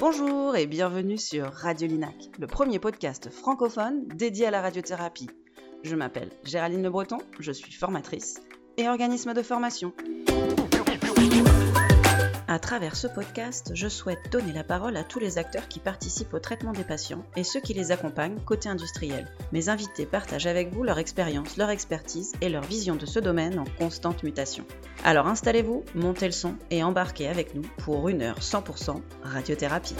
Bonjour et bienvenue sur Radio Linac, le premier podcast francophone dédié à la radiothérapie. Je m'appelle Géraldine Le Breton, je suis formatrice et organisme de formation. À travers ce podcast, je souhaite donner la parole à tous les acteurs qui participent au traitement des patients et ceux qui les accompagnent côté industriel. Mes invités partagent avec vous leur expérience, leur expertise et leur vision de ce domaine en constante mutation. Alors installez-vous, montez le son et embarquez avec nous pour une heure 100% radiothérapie.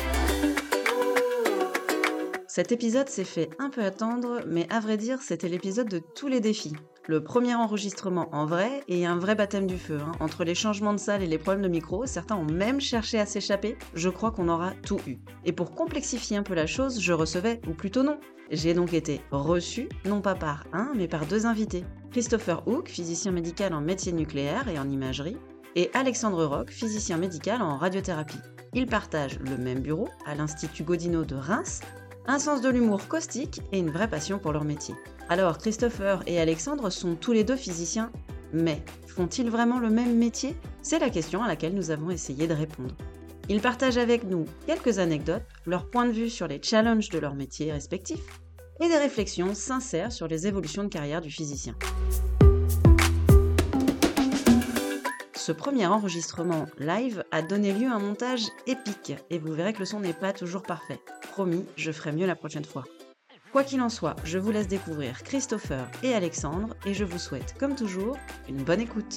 Cet épisode s'est fait un peu attendre, mais à vrai dire, c'était l'épisode de tous les défis. Le premier enregistrement en vrai et un vrai baptême du feu. hein. Entre les changements de salle et les problèmes de micro, certains ont même cherché à s'échapper. Je crois qu'on aura tout eu. Et pour complexifier un peu la chose, je recevais, ou plutôt non. J'ai donc été reçu, non pas par un, mais par deux invités. Christopher Hook, physicien médical en médecine nucléaire et en imagerie, et Alexandre Roch, physicien médical en radiothérapie. Ils partagent le même bureau à l'Institut Godino de Reims, un sens de l'humour caustique et une vraie passion pour leur métier. Alors, Christopher et Alexandre sont tous les deux physiciens, mais font-ils vraiment le même métier? C'est la question à laquelle nous avons essayé de répondre. Ils partagent avec nous quelques anecdotes, leur point de vue sur les challenges de leur métier respectifs et des réflexions sincères sur les évolutions de carrière du physicien. Ce premier enregistrement live a donné lieu à un montage épique et vous verrez que le son n'est pas toujours parfait. Promis, je ferai mieux la prochaine fois. Quoi qu'il en soit, je vous laisse découvrir Christopher et Alexandre et je vous souhaite, comme toujours, une bonne écoute.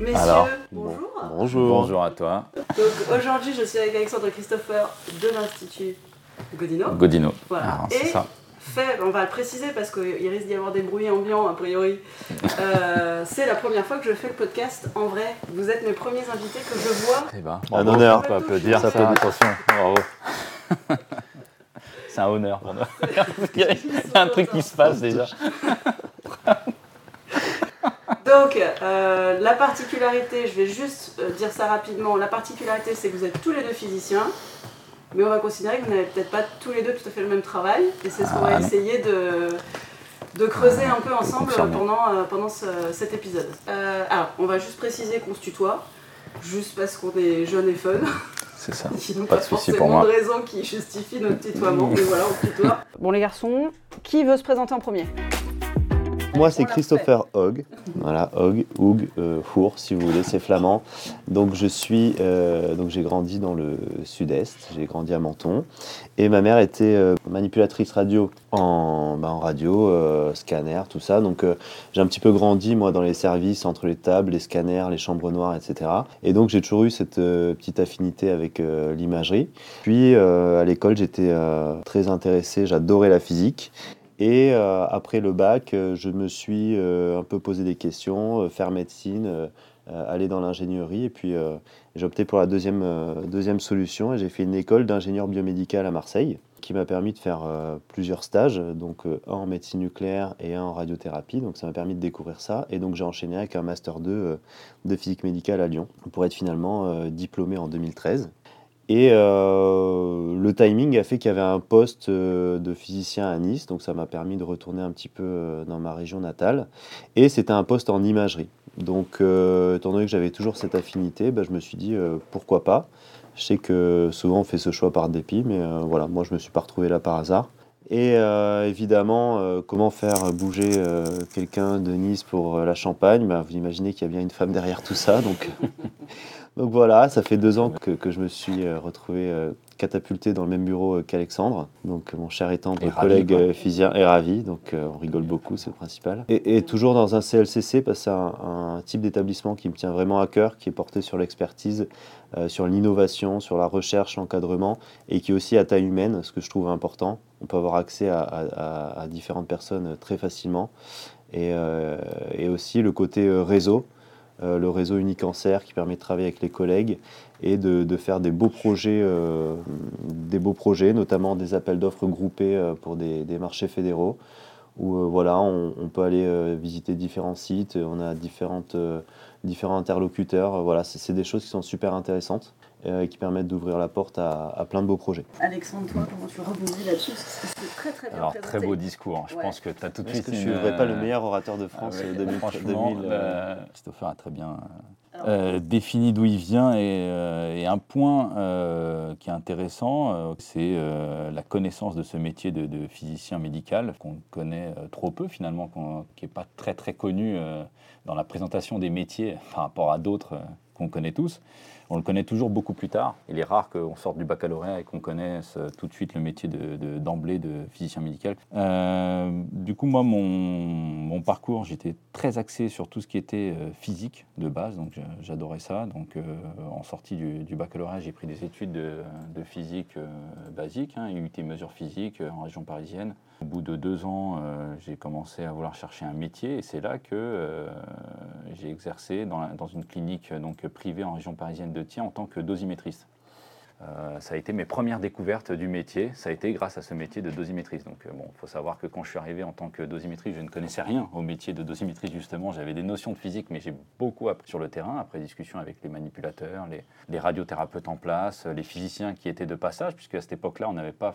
Messieurs, Alors, bonjour. Bonjour. Bonjour à toi, Donc aujourd'hui, je suis avec Alexandre et Christopher de l'Institut Godino. Godino. Voilà. Alors, c'est Et ça. Fait, on va le préciser parce qu'il risque d'y avoir des bruits ambiants a priori. Euh, c'est la première fois que je fais le podcast en vrai. Vous êtes mes premiers invités que je vois. Eh ben, Un bravo. honneur. On peut applaudir Ça attention, bravo. c'est un honneur pour nous. Il y a- il y a un truc qui se passe déjà. Donc, euh, la particularité, je vais juste euh, dire ça rapidement. La particularité, c'est que vous êtes tous les deux physiciens, mais on va considérer que vous n'avez peut-être pas tous les deux tout à fait le même travail, et c'est ce qu'on va Ah, non. essayer de, de creuser un peu ensemble pendant, euh, pendant ce- cet épisode. Euh, alors, on va juste préciser qu'on se tutoie, juste parce qu'on est jeune et fun. C'est ça. Pas de souci forcément pour moi. de raison qui justifie notre tutoiement, mais voilà, on se tutoie. Bon, les garçons, qui veut se présenter en premier? Moi, c'est Christopher Hogg. Voilà, Hogg, Hoog, euh, Four, si vous voulez, c'est flamand. Donc, je suis. euh, donc, j'ai grandi dans le sud-est. J'ai grandi à Menton. Et ma mère était euh, manipulatrice radio en, bah, en radio, euh, scanner, tout ça. Donc, euh, j'ai un petit peu grandi, moi, dans les services, entre les tables, les scanners, les chambres noires, etc. Et donc, j'ai toujours eu cette petite affinité avec l'imagerie. Puis, à l'école, j'étais très intéressé, j'adorais la physique. Et euh, après le bac, euh, je me suis euh, un peu posé des questions, faire médecine, aller dans l'ingénierie. Et puis j'ai opté pour la deuxième, deuxième solution et j'ai fait une école d'ingénieur biomédical à Marseille qui m'a permis de faire plusieurs stages, donc un en médecine nucléaire et un en radiothérapie. Donc ça m'a permis de découvrir ça. Et donc j'ai enchaîné avec un master 2 euh, de physique médicale à Lyon pour être finalement diplômé en 2013. Et euh, le timing a fait qu'il y avait un poste euh, de physicien à Nice, donc ça m'a permis de retourner un petit peu euh, dans ma région natale. Et c'était un poste en imagerie. Donc, étant donné que j'avais toujours cette affinité, bah, je me suis dit pourquoi pas. Je sais que souvent on fait ce choix par dépit, mais voilà, moi je me suis pas retrouvé là par hasard. Et évidemment, comment faire bouger quelqu'un de Nice pour la Champagne? Bah, Vous imaginez qu'il y a bien une femme derrière tout ça, donc donc voilà, ça fait deux ans que, que je me suis euh, retrouvé euh, catapulté dans le même bureau euh, qu'Alexandre. Donc mon cher et tendre Et ravi, collègue quoi. euh, physicien est ravi, donc euh, on rigole beaucoup, c'est le principal. Et, et toujours dans un CLCC, parce que c'est un, un type d'établissement qui me tient vraiment à cœur, qui est porté sur l'expertise, euh, sur l'innovation, sur la recherche, l'encadrement, et qui est aussi à taille humaine, ce que je trouve important. On peut avoir accès à, à- à- à différentes personnes très facilement. Et, euh, et aussi le côté réseau, euh, le réseau Unicancer qui permet de travailler avec les collègues et de, faire des beaux projets, euh, des beaux projets, notamment des appels d'offres groupés euh, pour des, marchés fédéraux, où voilà, on, on peut aller visiter différents sites, on a différentes, différents interlocuteurs, voilà, c'est des choses qui sont super intéressantes. Euh, et qui permettent d'ouvrir la porte à, à plein de beaux projets. Alexandre, toi, comment tu rebondis là-dessus? C'est très très bien Alors, présenté. très beau discours. Je Ouais. pense que tu as tout de Est-ce suite. que je une, ne serais pas le euh, meilleur orateur de France ah ouais, euh, 2000, Franchement, 2000, euh, euh, Christopher a très bien euh, défini d'où il vient et, euh, et un point euh, qui est intéressant, euh, c'est euh, la connaissance de ce métier de, de physicien médical qu'on connaît euh, trop peu finalement, qu'on- qui n'est pas très très connu euh, dans la présentation des métiers par rapport à d'autres euh, qu'on connaît tous. On le connaît toujours beaucoup plus tard. Il est rare qu'on sorte du baccalauréat et qu'on connaisse euh, tout de suite le métier de- de- d'emblée de, physicien médical. Euh, du coup, moi, mon, parcours, j'étais très axé sur tout ce qui était euh, physique de base, donc j'a- j'adorais ça. Donc, en sortie du, baccalauréat, j'ai pris des études de, de physique euh, basique, hein, UT mesures physiques en région parisienne. Au bout de deux ans, euh, j'ai commencé à vouloir chercher un métier et c'est là que euh, j'ai exercé dans, une clinique donc, privée en région parisienne de Thiers en tant que dosimétriste. Euh, ça a été mes premières découvertes du métier. Ça a été grâce à ce métier de dosimétriste. Donc, bon, il faut savoir que quand je suis arrivé en tant que dosimétriste, je ne connaissais rien au métier de dosimétriste, justement. J'avais des notions de physique, mais j'ai beaucoup appris sur le terrain, après discussion avec les manipulateurs, les, les radiothérapeutes en place, les physiciens qui étaient de passage, puisque à cette époque-là, on n'avait pas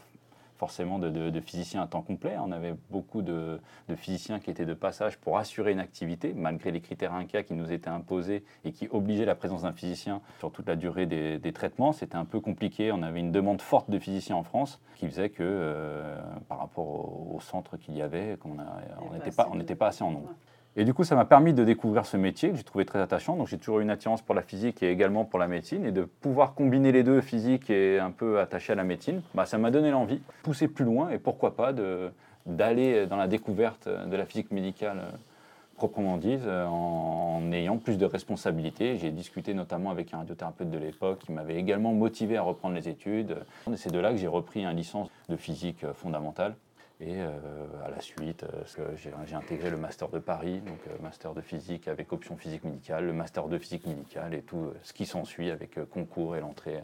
forcément de, de- de physiciens à temps complet. On avait beaucoup de, de physiciens qui étaient de passage pour assurer une activité, malgré les critères INCA qui nous étaient imposés et qui obligeaient la présence d'un physicien sur toute la durée des, des traitements. C'était un peu compliqué. On avait une demande forte de physiciens en France qui faisait que, euh, par rapport au, au centre qu'il y avait, qu'on on n'était pas, on pas assez en nombre. Et du coup, ça m'a permis de découvrir ce métier que j'ai trouvé très attachant. Donc, j'ai toujours eu une attirance pour la physique et également pour la médecine. Et de pouvoir combiner les deux, physique et un peu attaché à la médecine, bah, ça m'a donné l'envie, de pousser plus loin et pourquoi pas d'aller dans la découverte de la physique médicale euh, proprement dite, euh, en, en ayant plus de responsabilités. J'ai discuté notamment avec un radiothérapeute de l'époque qui m'avait également motivé à reprendre les études. Et c'est de là que j'ai repris une licence de physique euh, fondamentale. Et euh, à la suite, euh, j'ai intégré le master de Paris, donc euh, master de physique avec option physique médicale, le master de physique médicale et tout ce qui s'ensuit avec concours et l'entrée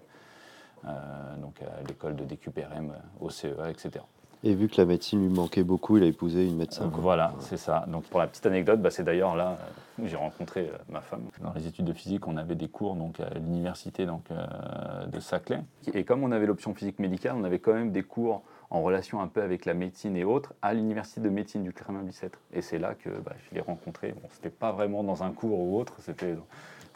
donc à l'école de DQPRM, au CEA, etc. Et vu que la médecine lui manquait beaucoup, il a épousé une médecin. quoi. Voilà, c'est ça. Donc pour la petite anecdote, bah, c'est d'ailleurs là où j'ai rencontré euh, ma femme. Dans les études de physique, on avait des cours donc, à l'université donc, euh, de Saclay. Et comme on avait l'option physique médicale, on avait quand même des cours en relation un peu avec la médecine et autres à l'université de médecine du Kremlin-Bicêtre. Et c'est là que bah, je l'ai rencontré. Bon, c'était pas vraiment dans un cours ou autre, c'était dans-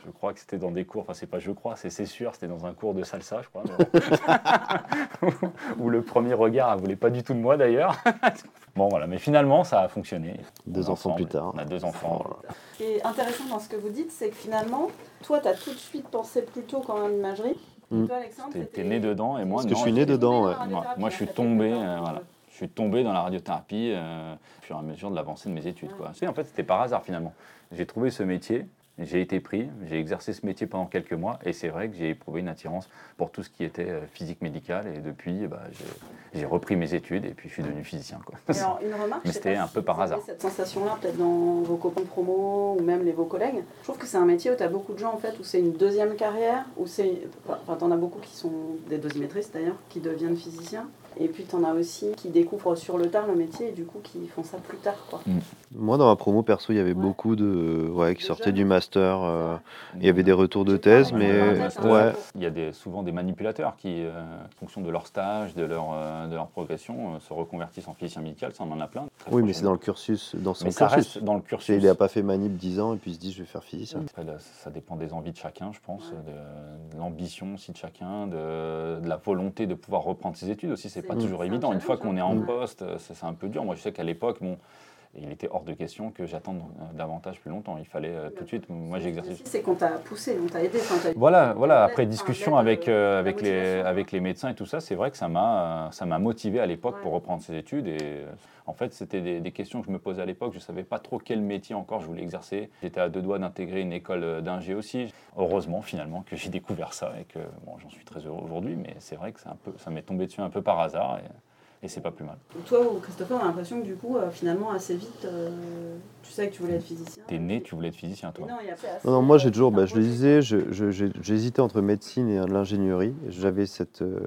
je crois que c'était dans des cours, enfin c'est pas je crois, c'est c'est sûr, c'était dans un cours de salsa, je crois. bon. Où le premier regard, elle voulait pas du tout de moi d'ailleurs. bon voilà, mais finalement ça a fonctionné. Deux enfants ensemble, plus tard. On a deux enfants. Ce qui est intéressant dans ce que vous dites, c'est que finalement, toi, tu as tout de suite pensé plutôt quand même imagerie. Mm. Et toi, Alexandre, T'es né dedans et moi Parce que non. je suis né dedans, ouais. Moi, je suis tombé, euh, voilà. Je suis tombé dans la radiothérapie euh, au fur et à mesure de l'avancée de mes études. Quoi. En fait, c'était par hasard finalement. J'ai trouvé ce métier, j'ai été pris, j'ai exercé ce métier pendant quelques mois et c'est vrai que j'ai éprouvé une attirance pour tout ce qui était euh, physique médicale et depuis, bah, j'ai- repris mes études et puis je suis devenu physicien. Quoi. Et alors, une remarque, Mais c'était un peu par hasard. Cette sensation-là, peut-être dans vos copains de promo ou même les vos collègues. Je trouve que c'est un métier où tu as beaucoup de gens en fait où c'est une deuxième carrière, où c'est, enfin, t'en as beaucoup qui sont des dosimétristes d'ailleurs, qui deviennent physiciens. Et puis t'en as aussi qui découvrent sur le tard le métier et du coup qui font ça plus tard, quoi. Moi, dans ma promo perso, il y avait Ouais. beaucoup de ouais, qui De sortaient jeunes. du master. euh, il y avait des retours de thèse, mais en tête, hein, ouais. Il y a des, souvent des manipulateurs qui, euh, en fonction de leur stage, de leur, euh, de leur progression, euh, se reconvertissent en physicien médical. Ça, on en a plein. Oui, mais c'est dans le cursus, dans son Mais ça cursus. reste dans le cursus. Il n'a pas fait manip 10 ans et puis il se dit je vais faire physicien. Après, là, ça dépend des envies de chacun, je pense, Ouais. de, de l'ambition aussi de chacun, de, de la volonté de pouvoir reprendre ses études aussi. C'est pas toujours évident. Une fois qu'on est hein. en Ouais. poste, euh, c'est c'est un peu dur. Moi, je sais qu'à l'époque, bon, il était hors de question que j'attende euh, davantage plus longtemps. Il fallait euh, tout de suite. Moi, j'ai exercé. Aussi, C'est qu'on t'a poussé, on t'a aidé. t'as- Voilà, voilà. Après discussion avec, euh, avec, les, avec les médecins et tout ça, c'est vrai que ça m'a motivé à l'époque Ouais. pour reprendre ces études. Et euh, en fait, c'était des, des questions que je me posais à l'époque. Je ne savais pas trop quel métier encore je voulais exercer. J'étais à deux doigts d'intégrer une école d'ingé aussi. Heureusement, finalement, que j'ai découvert ça et que bon, j'en suis très heureux aujourd'hui. Mais c'est vrai que un peu, ça m'est tombé dessus un peu par hasard. Et, et c'est pas plus mal. Toi ou Christopher, on a l'impression que du coup, euh, finalement, assez vite, euh, tu sais que tu voulais être physicien. T'es né, tu voulais être physicien, Et toi. Non, il y a pas assez, Non, non, moi j'ai euh, toujours, bah, je le disais, j'hésitais entre médecine et l'ingénierie. J'avais cette. euh,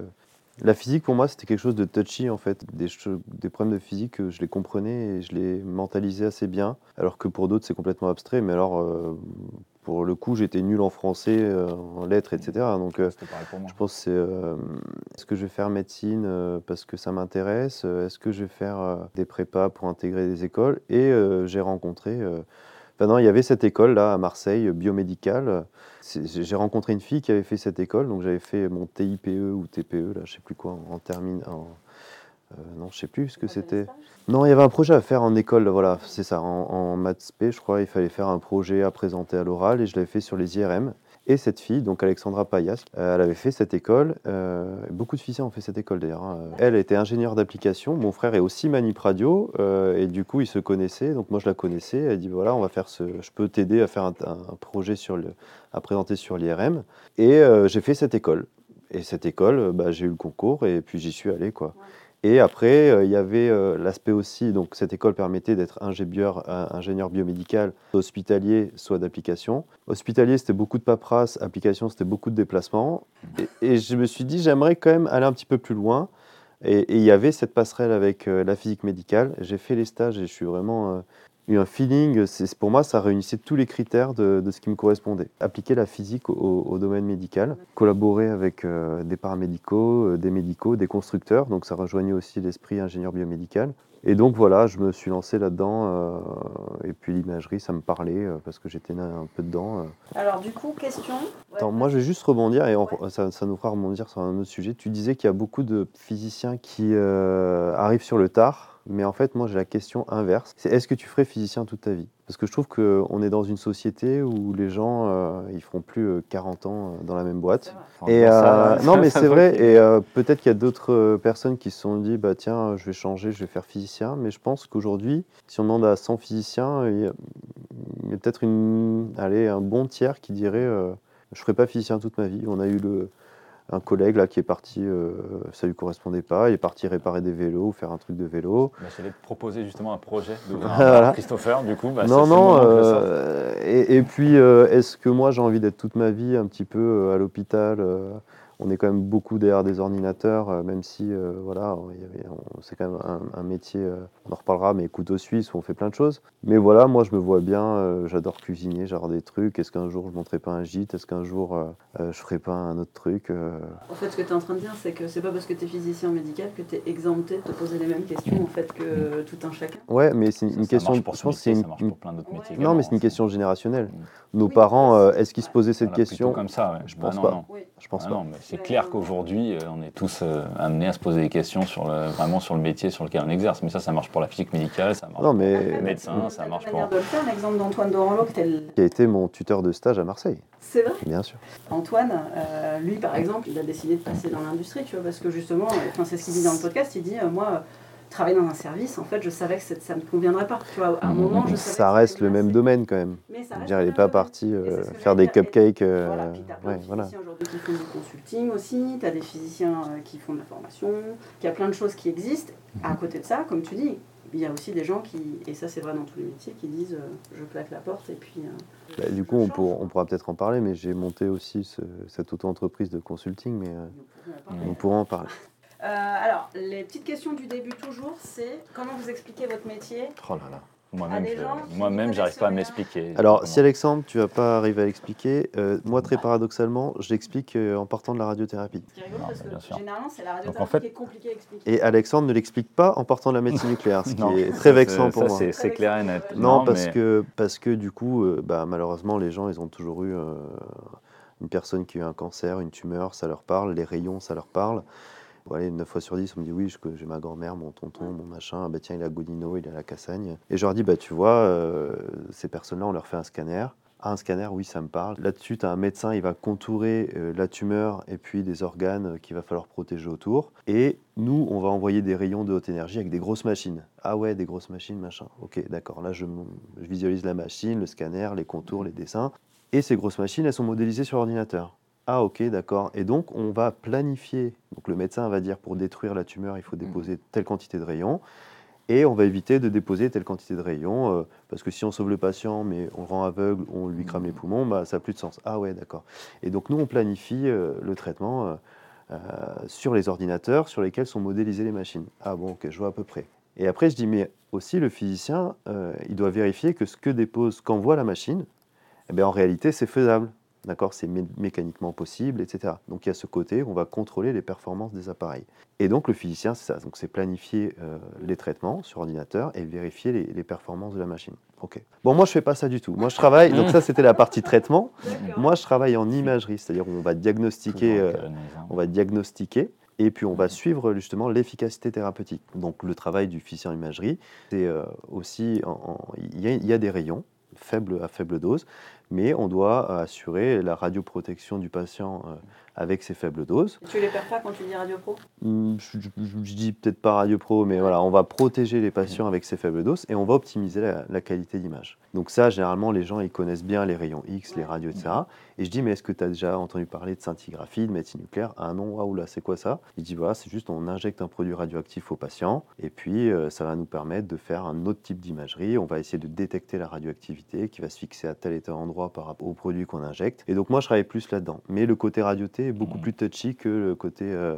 La physique pour moi c'était quelque chose de touchy en fait. Des, des problèmes de physique, euh, je les comprenais et je les mentalisais assez bien. Alors que pour d'autres c'est complètement abstrait. Mais alors, euh, pour le coup, j'étais nul en français, euh, en lettres, etc. Donc, euh, je pense que c'est euh, est-ce que je vais faire médecine parce que ça m'intéresse Est-ce que je vais faire des prépas pour intégrer des écoles? Et j'ai rencontré. Enfin, non, il y avait cette école là à Marseille, biomédicale. J'ai rencontré une fille qui avait fait cette école, donc j'avais fait mon TIPE ou TPE, là, je sais plus quoi, en termine. En, non, je sais plus ce que c'était. Non, il y avait un projet à faire en école, voilà, c'est ça, en, en maths P, je crois, il fallait faire un projet à présenter à l'oral et je l'avais fait sur les IRM. Et cette fille, donc Alexandra Payas, euh, elle avait fait cette école. euh, beaucoup de filles ont fait cette école d'ailleurs. hein. Elle était ingénieure d'application. Mon frère est aussi manip radio euh, et du coup ils se connaissaient. Donc moi je la connaissais. Elle dit voilà on va faire ce, je peux t'aider à faire un, un projet sur le, à présenter sur l'IRM. Et euh, j'ai fait cette école. Et cette école, euh, bah, j'ai eu le concours et puis j'y suis allé quoi. Et après, euh, il y avait euh, l'aspect aussi, donc cette école permettait d'être ingénieur, euh, ingénieur biomédical, hospitalier, soit d'application. Hospitalier, c'était beaucoup de paperasse, application, c'était beaucoup de déplacements. Et, je me suis dit, j'aimerais quand même aller un petit peu plus loin. Et il y avait cette passerelle avec la physique médicale. J'ai fait les stages et je suis vraiment eu un feeling. C'est pour moi, ça réunissait tous les critères de, de ce qui me correspondait. Appliquer la physique au, au domaine médical, collaborer avec euh, des paramédicaux, euh, des médicaux, des constructeurs. Donc ça rejoignait aussi l'esprit ingénieur biomédical. Et donc voilà, je me suis lancé là-dedans. euh, et puis l'imagerie, ça me parlait parce que j'étais un peu dedans. Alors du coup, question. Attends, moi je vais juste rebondir et on- ça, ça nous fera rebondir sur un autre sujet. Tu disais qu'il y a beaucoup de physiciens qui arrivent sur le tard, mais en fait moi j'ai la question inverse. C'est est-ce que tu ferais physicien toute ta vie? Parce que je trouve qu'on est dans une société où les gens euh, ils feront plus euh, 40 ans euh, dans la même boîte. Et euh, non mais c'est vrai. et euh, peut-être qu'il y a d'autres euh, personnes qui se sont dit bah tiens je vais changer je vais faire physicien. Mais je pense qu'aujourd'hui si on demande à 100 physiciens il y a, peut-être une allez un bon tiers qui dirait euh, je ferai pas physicien toute ma vie. On a eu le un collègue là qui est parti euh, ça lui correspondait pas il est parti réparer des vélos ou faire un truc de vélo Bah, J'allais te proposer justement un projet un Voilà. Christopher, du coup. Bah, non, non. euh, et, et puis, euh, est-ce que moi j'ai envie d'être toute ma vie un petit peu à l'hôpital On est quand même beaucoup derrière des ordinateurs, euh, même si, euh, voilà, c'est quand même un, un métier, euh, on en reparlera, mais couteau suisse où on fait plein de choses. Mais voilà, moi je me vois bien, euh, j'adore cuisiner, j'adore des trucs. Est-ce qu'un jour je monterai pas un gîte? Est-ce qu'un jour euh, euh, je ferai pas un autre truc euh, En fait, ce que tu es en train de dire, c'est que c'est pas parce que tu es physicien médical que tu es exempté de te poser les mêmes questions en fait que tout un chacun. Ouais, mais c'est une, Ça, une ça question. marche pour Je pense que c'est métier, une, ça marche une- pour plein d'autres métiers. Non, mais c'est une question générationnel. Mm. Nos Oui, parents, euh, est-ce qu'ils se posaient cette Voilà, question? comme ça, ouais. Je Bah pense non, pas. non. Oui. Je pense Ah pas. non, mais c'est clair qu'aujourd'hui, euh, on est tous euh, amenés à se poser des questions sur le, vraiment sur le métier sur lequel on exerce. Mais ça, ça marche pour la physique médicale, ça marche Non, pour mais le médecin, ça marche pour. de le faire, l'exemple d'Antoine Doranlo, qui a été mon tuteur de stage à Marseille, c'est vrai. bien sûr. Antoine, euh, lui par exemple, il a décidé de passer dans l'industrie, tu vois, parce que justement, euh, enfin, c'est ce qu'il dit dans le podcast, il dit, euh, moi, euh, travailler dans un service, en fait, je savais que ça ne me conviendrait pas. Tu vois, à un Mhm. moment, je savais Ça reste le même assez- domaine quand même. Mais ça Je veux reste dire, le il n'est pas parti euh, faire des cupcakes. euh, Voilà, puis t'as plein ouais, de voilà. physiciens aujourd'hui qui font du consulting aussi, t'as des physiciens euh, qui font de la formation, il y a plein de choses qui existent. À côté de ça, comme tu dis, il y a aussi des gens qui, et ça c'est vrai dans tous les métiers, qui disent euh, je claque la porte et puis... euh, Bah, du coup, on, pour- on pourra peut-être en parler, mais j'ai monté aussi ce- cette auto-entreprise de consulting, mais euh, on pourra en parler. Euh, alors, les petites questions du début toujours, c'est comment vous expliquez votre métier Oh là là. À Moi-même, des je- moi-même, j'arrive pas à me rien. l'expliquer. Alors, Comment- si Alexandre, tu vas pas arriver à l'expliquer, euh, moi, très paradoxalement, je l'explique euh, en partant de la radiothérapie. Ce qui est rigolo Non, parce que sûr. généralement c'est la Donc, radiothérapie en fait- qui est compliquée à expliquer. Et Alexandre ne l'explique pas en partant de la médecine nucléaire, ce qui Non, est très vexant c'est- pour ça, moi. c'est- C'est clair et net. Non, parce, mais- que, parce que du coup, euh, bah, malheureusement, les gens, ils ont toujours eu euh, une personne qui a eu un cancer, une tumeur, ça leur parle, les rayons, ça leur parle. Voilà, 9 fois sur 10, on me dit oui, j'ai ma grand-mère, mon tonton, mon machin, ah bah tiens, il a Godino, il a la Cassagne. Et je leur dis, bah tu vois, euh, ces personnes-là, on leur fait un scanner. Ah, un scanner, oui, ça me parle. Là-dessus, tu as un médecin, il va contourer euh, la tumeur et puis des organes euh, qu'il va falloir protéger autour. Et nous, on va envoyer des rayons de haute énergie avec des grosses machines. Ah ouais, des grosses machines, machin. Ok, d'accord. Là, je, je visualise la machine, le scanner, les contours, les dessins. Et ces grosses machines, elles sont modélisées sur l'ordinateur. Ah ok, d'accord. Et donc, on va planifier. Donc, le médecin va dire pour détruire la tumeur, il faut déposer telle quantité de rayons. Et on va éviter de déposer telle quantité de rayons, euh, parce que si on sauve le patient, mais on le rend aveugle, on lui crame les poumons, bah, ça n'a plus de sens. Ah ouais, d'accord. Et donc nous, on planifie euh, le traitement euh, sur les ordinateurs sur lesquels sont modélisées les machines. Ah bon, ok, je vois à peu près. Et après, je dis, mais aussi le physicien, il doit vérifier que ce que dépose, qu'envoie la machine, Eh bien, en réalité, c'est faisable. D'accord C'est mécaniquement possible, etc. Donc il y a ce côté, on va contrôler les performances des appareils. Et donc le physicien, c'est ça. Donc c'est planifier euh, les traitements sur ordinateur et vérifier les, performances de la machine. Ok. Bon, moi je fais pas ça du tout. Moi je travaille. donc ça c'était la partie traitement. Moi je travaille en imagerie, c'est-à-dire on va diagnostiquer, euh, on va diagnostiquer et puis on va suivre justement l'efficacité thérapeutique. Donc le travail du physicien en imagerie, c'est euh, aussi, il y, a des rayons faibles à faible dose, mais on doit assurer la radioprotection du patient euh, avec ces faibles doses. tu les perds pas quand tu dis radio pro? Hmm, je, je, dis peut-être pas radio pro, mais voilà, on va protéger les patients avec ces faibles doses et on va optimiser la, qualité d'image. Donc ça, généralement, les gens, ils connaissent bien les rayons X, les radios, etc. Et je dis, mais est-ce que tu as déjà entendu parler de scintigraphie, de médecine nucléaire? Ah non, waouh là, c'est quoi ça? Il dit, voilà, c'est juste on injecte un produit radioactif au patient et puis euh, ça va nous permettre de faire un autre type d'imagerie. On va essayer de détecter la radioactivité qui va se fixer à tel et tel endroit par rapport au produit qu'on injecte. Et donc moi, je travaille plus là-dedans. Mais le côté radioté est beaucoup mmh. plus touchy que le côté euh,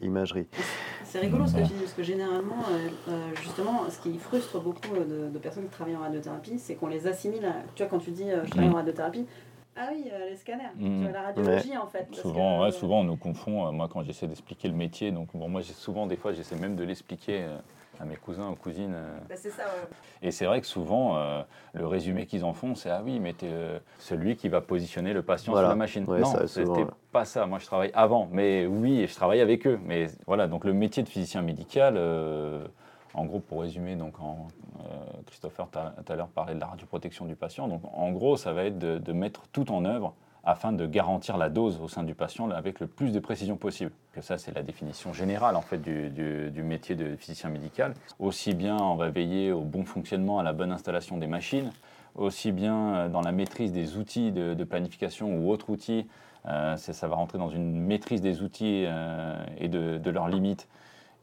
imagerie. C'est rigolo ce que tu dis, parce que généralement, euh, justement, ce qui frustre beaucoup de, personnes qui travaillent en radiothérapie, c'est qu'on les assimile. Tu vois, quand tu dis je travaille en mmh. radiothérapie, ah oui, euh, les scanners, mmh. la radiologie en fait. Souvent, souvent on nous confond. Euh, moi, quand j'essaie d'expliquer le métier, donc bon, moi, souvent, des fois, j'essaie même de l'expliquer euh, à mes cousins ou cousines. Bah, c'est ça, Et c'est vrai que souvent, le résumé qu'ils en font, c'est ah oui, mais tu celui qui va positionner le patient sur la machine. non, c'était pas ça. Moi, je travaille avant, mais oui, je travaille avec eux. Mais voilà, donc le métier de physicien médical. En gros, pour résumer, donc en, euh, Christopher tout à l'heure parlait de la radioprotection du patient. Donc en gros, ça va être de, mettre tout en œuvre afin de garantir la dose au sein du patient avec le plus de précision possible. Ça, c'est la définition générale en fait du, métier de physicien médical. Aussi bien, on va veiller au bon fonctionnement, à la bonne installation des machines, aussi bien euh, dans la maîtrise des outils de, planification ou autres outils. Euh, ça va rentrer dans une maîtrise des outils et de, de leurs limites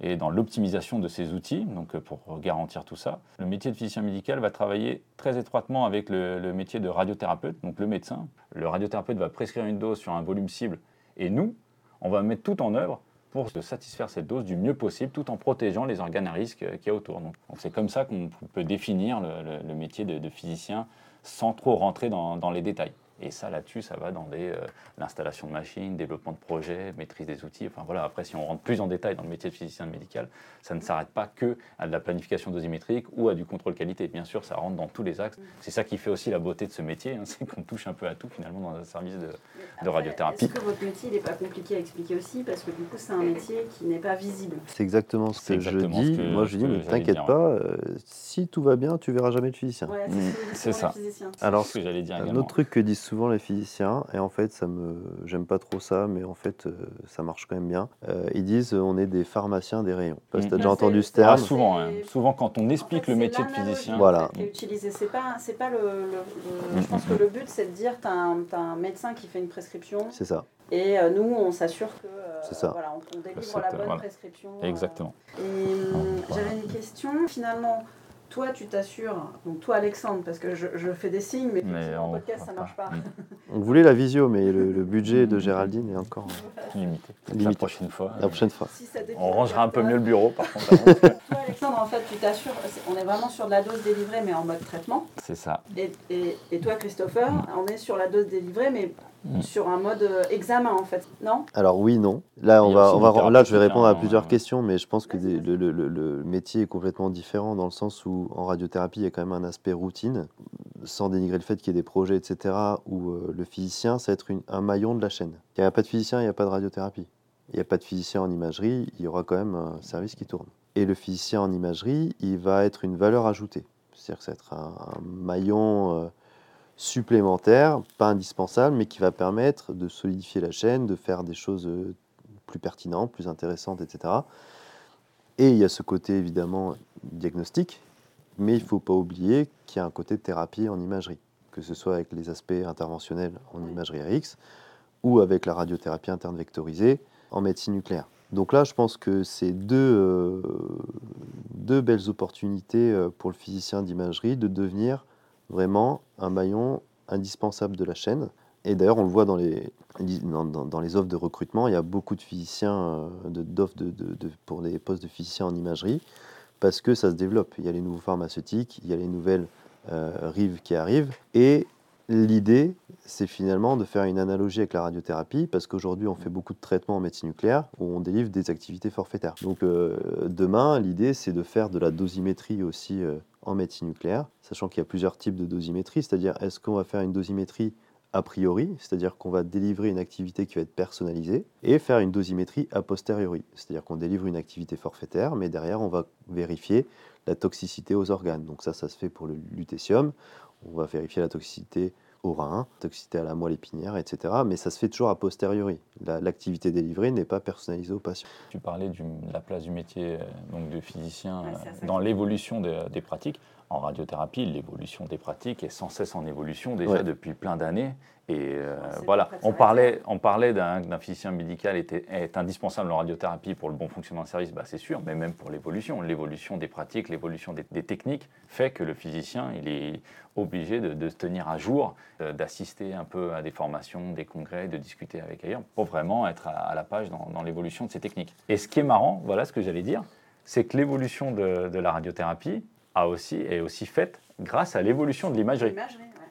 et dans l'optimisation de ces outils, donc euh, pour garantir tout ça. Le métier de physicien médical va travailler très étroitement avec le, métier de radiothérapeute, donc le médecin. Le radiothérapeute va prescrire une dose sur un volume cible et nous, on va mettre tout en œuvre pour satisfaire cette dose du mieux possible tout en protégeant les organes à risque euh, qu'il y a autour. Donc c'est comme ça qu'on peut définir le, métier de, physicien sans trop rentrer dans les détails. Et ça, là-dessus, ça va dans euh, l'installation de machines, développement de projets, maîtrise des outils. Enfin voilà, après, si on rentre plus en détail dans le métier de physicien médical, ça ne s'arrête pas que à de la planification dosimétrique ou à du contrôle qualité. Bien sûr, ça rentre dans tous les axes. C'est ça qui fait aussi la beauté de ce métier, hein, c'est qu'on touche un peu à tout finalement dans un service de, radiothérapie. Est-ce que votre métier n'est pas compliqué à expliquer aussi? Parce que du coup, c'est un métier qui n'est pas visible. C'est exactement ce que je dis. Moi, je dis, ne t'inquiète pas, euh, si tout va bien, tu verras jamais de physicien. c'est ça. Alors, ce que j'allais dire un autre truc que disent souvent les physiciens, et en fait, ça me, j'aime pas trop ça, mais en fait, euh, ça marche quand même bien. Euh, ils disent on est des pharmaciens des rayons. Parce que tu as déjà entendu ce terme. Ah, souvent, hein. souvent, quand on explique le métier de physicien. Voilà. C'est pas, c'est pas le, Je pense que le but, c'est de dire tu as, un médecin qui fait une prescription. C'est ça. Et euh, nous, on s'assure que voilà, on, délivre la bonne prescription. Exactement. Et hum, j'avais une question. Finalement, toi, tu t'assures, donc toi, Alexandre, parce que je, fais des signes, mais, mais en podcast, ça ne marche pas. On voulait la visio, mais le, budget de Géraldine est encore limité. La prochaine fois. La prochaine fois. on rangera un peu mieux le bureau, par contre. toi, Alexandre, en fait, tu t'assures, on est vraiment sur de la dose délivrée, mais en mode traitement. C'est ça. Et, et, toi, Christopher, on est sur la dose délivrée, mais Mm. sur un mode euh, examen en fait, non? Alors oui, non. Là, on va, on va, là, je vais répondre à plusieurs questions, mais je pense que le, le, le, métier est complètement différent dans le sens où en radiothérapie, il y a quand même un aspect routine, sans dénigrer le fait qu'il y ait des projets, etc., où euh, le physicien, ça va être une, un maillon de la chaîne. Il n'y a pas de physicien, il n'y a pas de radiothérapie. Il n'y a pas de physicien en imagerie, il y aura quand même un service qui tourne. Et le physicien en imagerie, il va être une valeur ajoutée. C'est-à-dire que ça va être un, maillon... Euh, supplémentaire, pas indispensable, mais qui va permettre de solidifier la chaîne, de faire des choses euh, plus pertinentes, plus intéressantes, etc. Et il y a ce côté évidemment diagnostique, mais il ne faut pas oublier qu'il y a un côté de thérapie en imagerie, que ce soit avec les aspects interventionnels en imagerie RX ou avec la radiothérapie interne vectorisée en médecine nucléaire. Donc là, je pense que c'est deux, euh, deux belles opportunités euh, pour le physicien d'imagerie de devenir vraiment un maillon indispensable de la chaîne. Et d'ailleurs, on le voit dans les, dans, les offres de recrutement, il y a beaucoup de physiciens, euh, d'offres de, de, pour des postes de physiciens en imagerie, parce que ça se développe. Il y a les nouveaux pharmaceutiques, il y a les nouvelles euh, rives qui arrivent, et l'idée, c'est finalement de faire une analogie avec la radiothérapie, parce qu'aujourd'hui, on fait beaucoup de traitements en médecine nucléaire où on délivre des activités forfaitaires. Donc euh, demain, l'idée, c'est de faire de la dosimétrie aussi en médecine nucléaire, sachant qu'il y a plusieurs types de dosimétrie, c'est-à-dire est-ce qu'on va faire une dosimétrie a priori, c'est-à-dire qu'on va délivrer une activité qui va être personnalisée, et faire une dosimétrie a posteriori, c'est-à-dire qu'on délivre une activité forfaitaire, mais derrière, on va vérifier la toxicité aux organes. Donc ça, ça se fait pour le lutécium, on va vérifier la toxicité au rein, toxicité à la moelle épinière, etc. Mais ça se fait toujours a posteriori. L'activité délivrée n'est pas personnalisée au patient. Tu parlais de la place du métier euh, donc de physicien euh, dans l'évolution des, pratiques. En radiothérapie, l'évolution des pratiques est sans cesse en évolution déjà depuis plein d'années. Et euh, voilà, on parlait, on parlait d'un physicien médical était, est indispensable en radiothérapie pour le bon fonctionnement du service, bah, c'est sûr, mais même pour l'évolution. L'évolution des pratiques, l'évolution des, techniques fait que le physicien, il est obligé de, se tenir à jour, euh, d'assister un peu à des formations, des congrès, de discuter avec ailleurs, pour vraiment être à, la page dans, l'évolution de ces techniques. Et ce qui est marrant, voilà ce que j'allais dire, c'est que l'évolution de, la radiothérapie a aussi, est aussi faite grâce à l'évolution de l'imagerie.